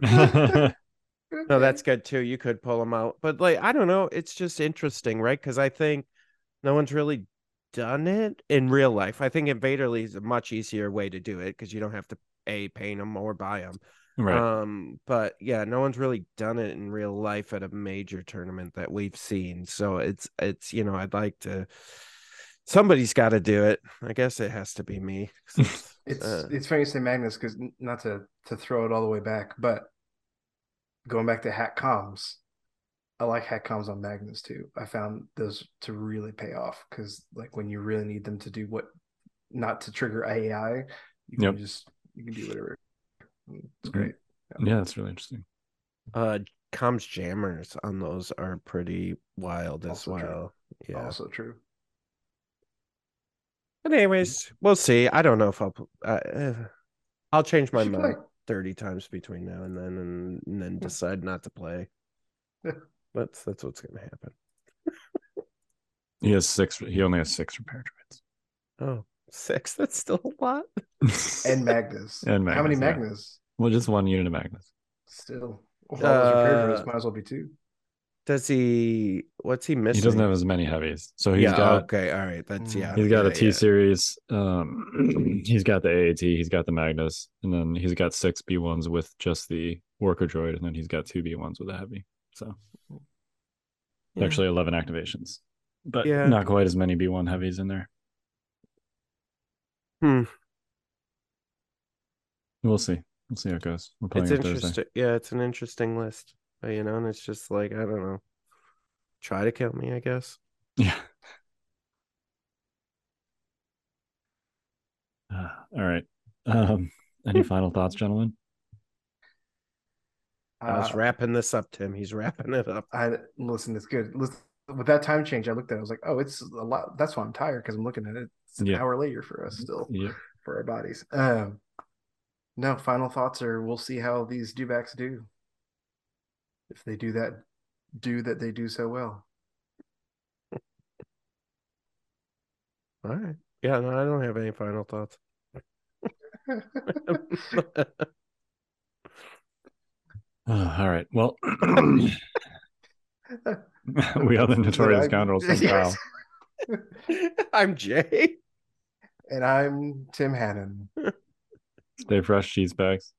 No, that's good too. You could pull them out, but like I don't know, it's just interesting, right? Because I think no one's really done it in real life. I think Invader League is a much easier way to do it because you don't have to a paint them or buy them. right. Um, but yeah, no one's really done it in real life at a major tournament that we've seen. So it's it's you know I'd like to. Somebody's got to do it. I guess it has to be me. It's uh, it's funny you say Magnus because not to to throw it all the way back, but going back to hat comms, I like hat comms on magnets too. I found those to really pay off because like when you really need them to do what not to trigger AI, you can yep. just you can do whatever. Mm, it's mm-hmm. great. Yeah, yeah that's really interesting. Uh comms jammers on those are pretty wild also as well. True. Yeah. Also true. But anyways, we'll see. I don't know if I'll uh, eh, I'll change my mind. Like, 30 times between now and then and, and then hmm. decide not to play. that's that's what's going to happen. he has six. He only has six repair droids. Oh, six. That's still a lot. and Magnus. and Magnus. How many Magnus? Well, just one unit of Magnus. Still, well, uh, might as well be two. Does he? What's he missing? He doesn't have as many heavies, so he's yeah. got okay. All right. That's yeah. he's got yeah, a T yeah. series. Um, he's got the AAT. He's got the Magnus, and then he's got six B ones with just the worker droid, and then he's got two B ones with a heavy. So Yeah. actually eleven activations, but Yeah. not quite as many B one heavies in there. Hmm. We'll see. We'll see how it goes. We're playing It's on Thursday. interesting. Yeah, it's an interesting list. Uh, You know, and it's just like I don't know. Try to kill me, I guess. Yeah. Uh, all right. Um, any final thoughts, gentlemen? I was Uh, wrapping this up, Tim. He's wrapping it up. I listen. It's good. Listen, with that time change, I looked at. it, I was like, oh, it's a lot. That's why I'm tired because I'm looking at it. It's an Yeah. hour later for us still Yeah. for our bodies. Um, no final thoughts, or we'll see how these dewbacks do. If they do that, do that they do so well. All right. Yeah, no, I don't have any final thoughts. Uh, all right. Well, we are the notorious scoundrels from Kyle. Yes. I'm Jay. and I'm Tim Hannon. Stay fresh, cheese bags.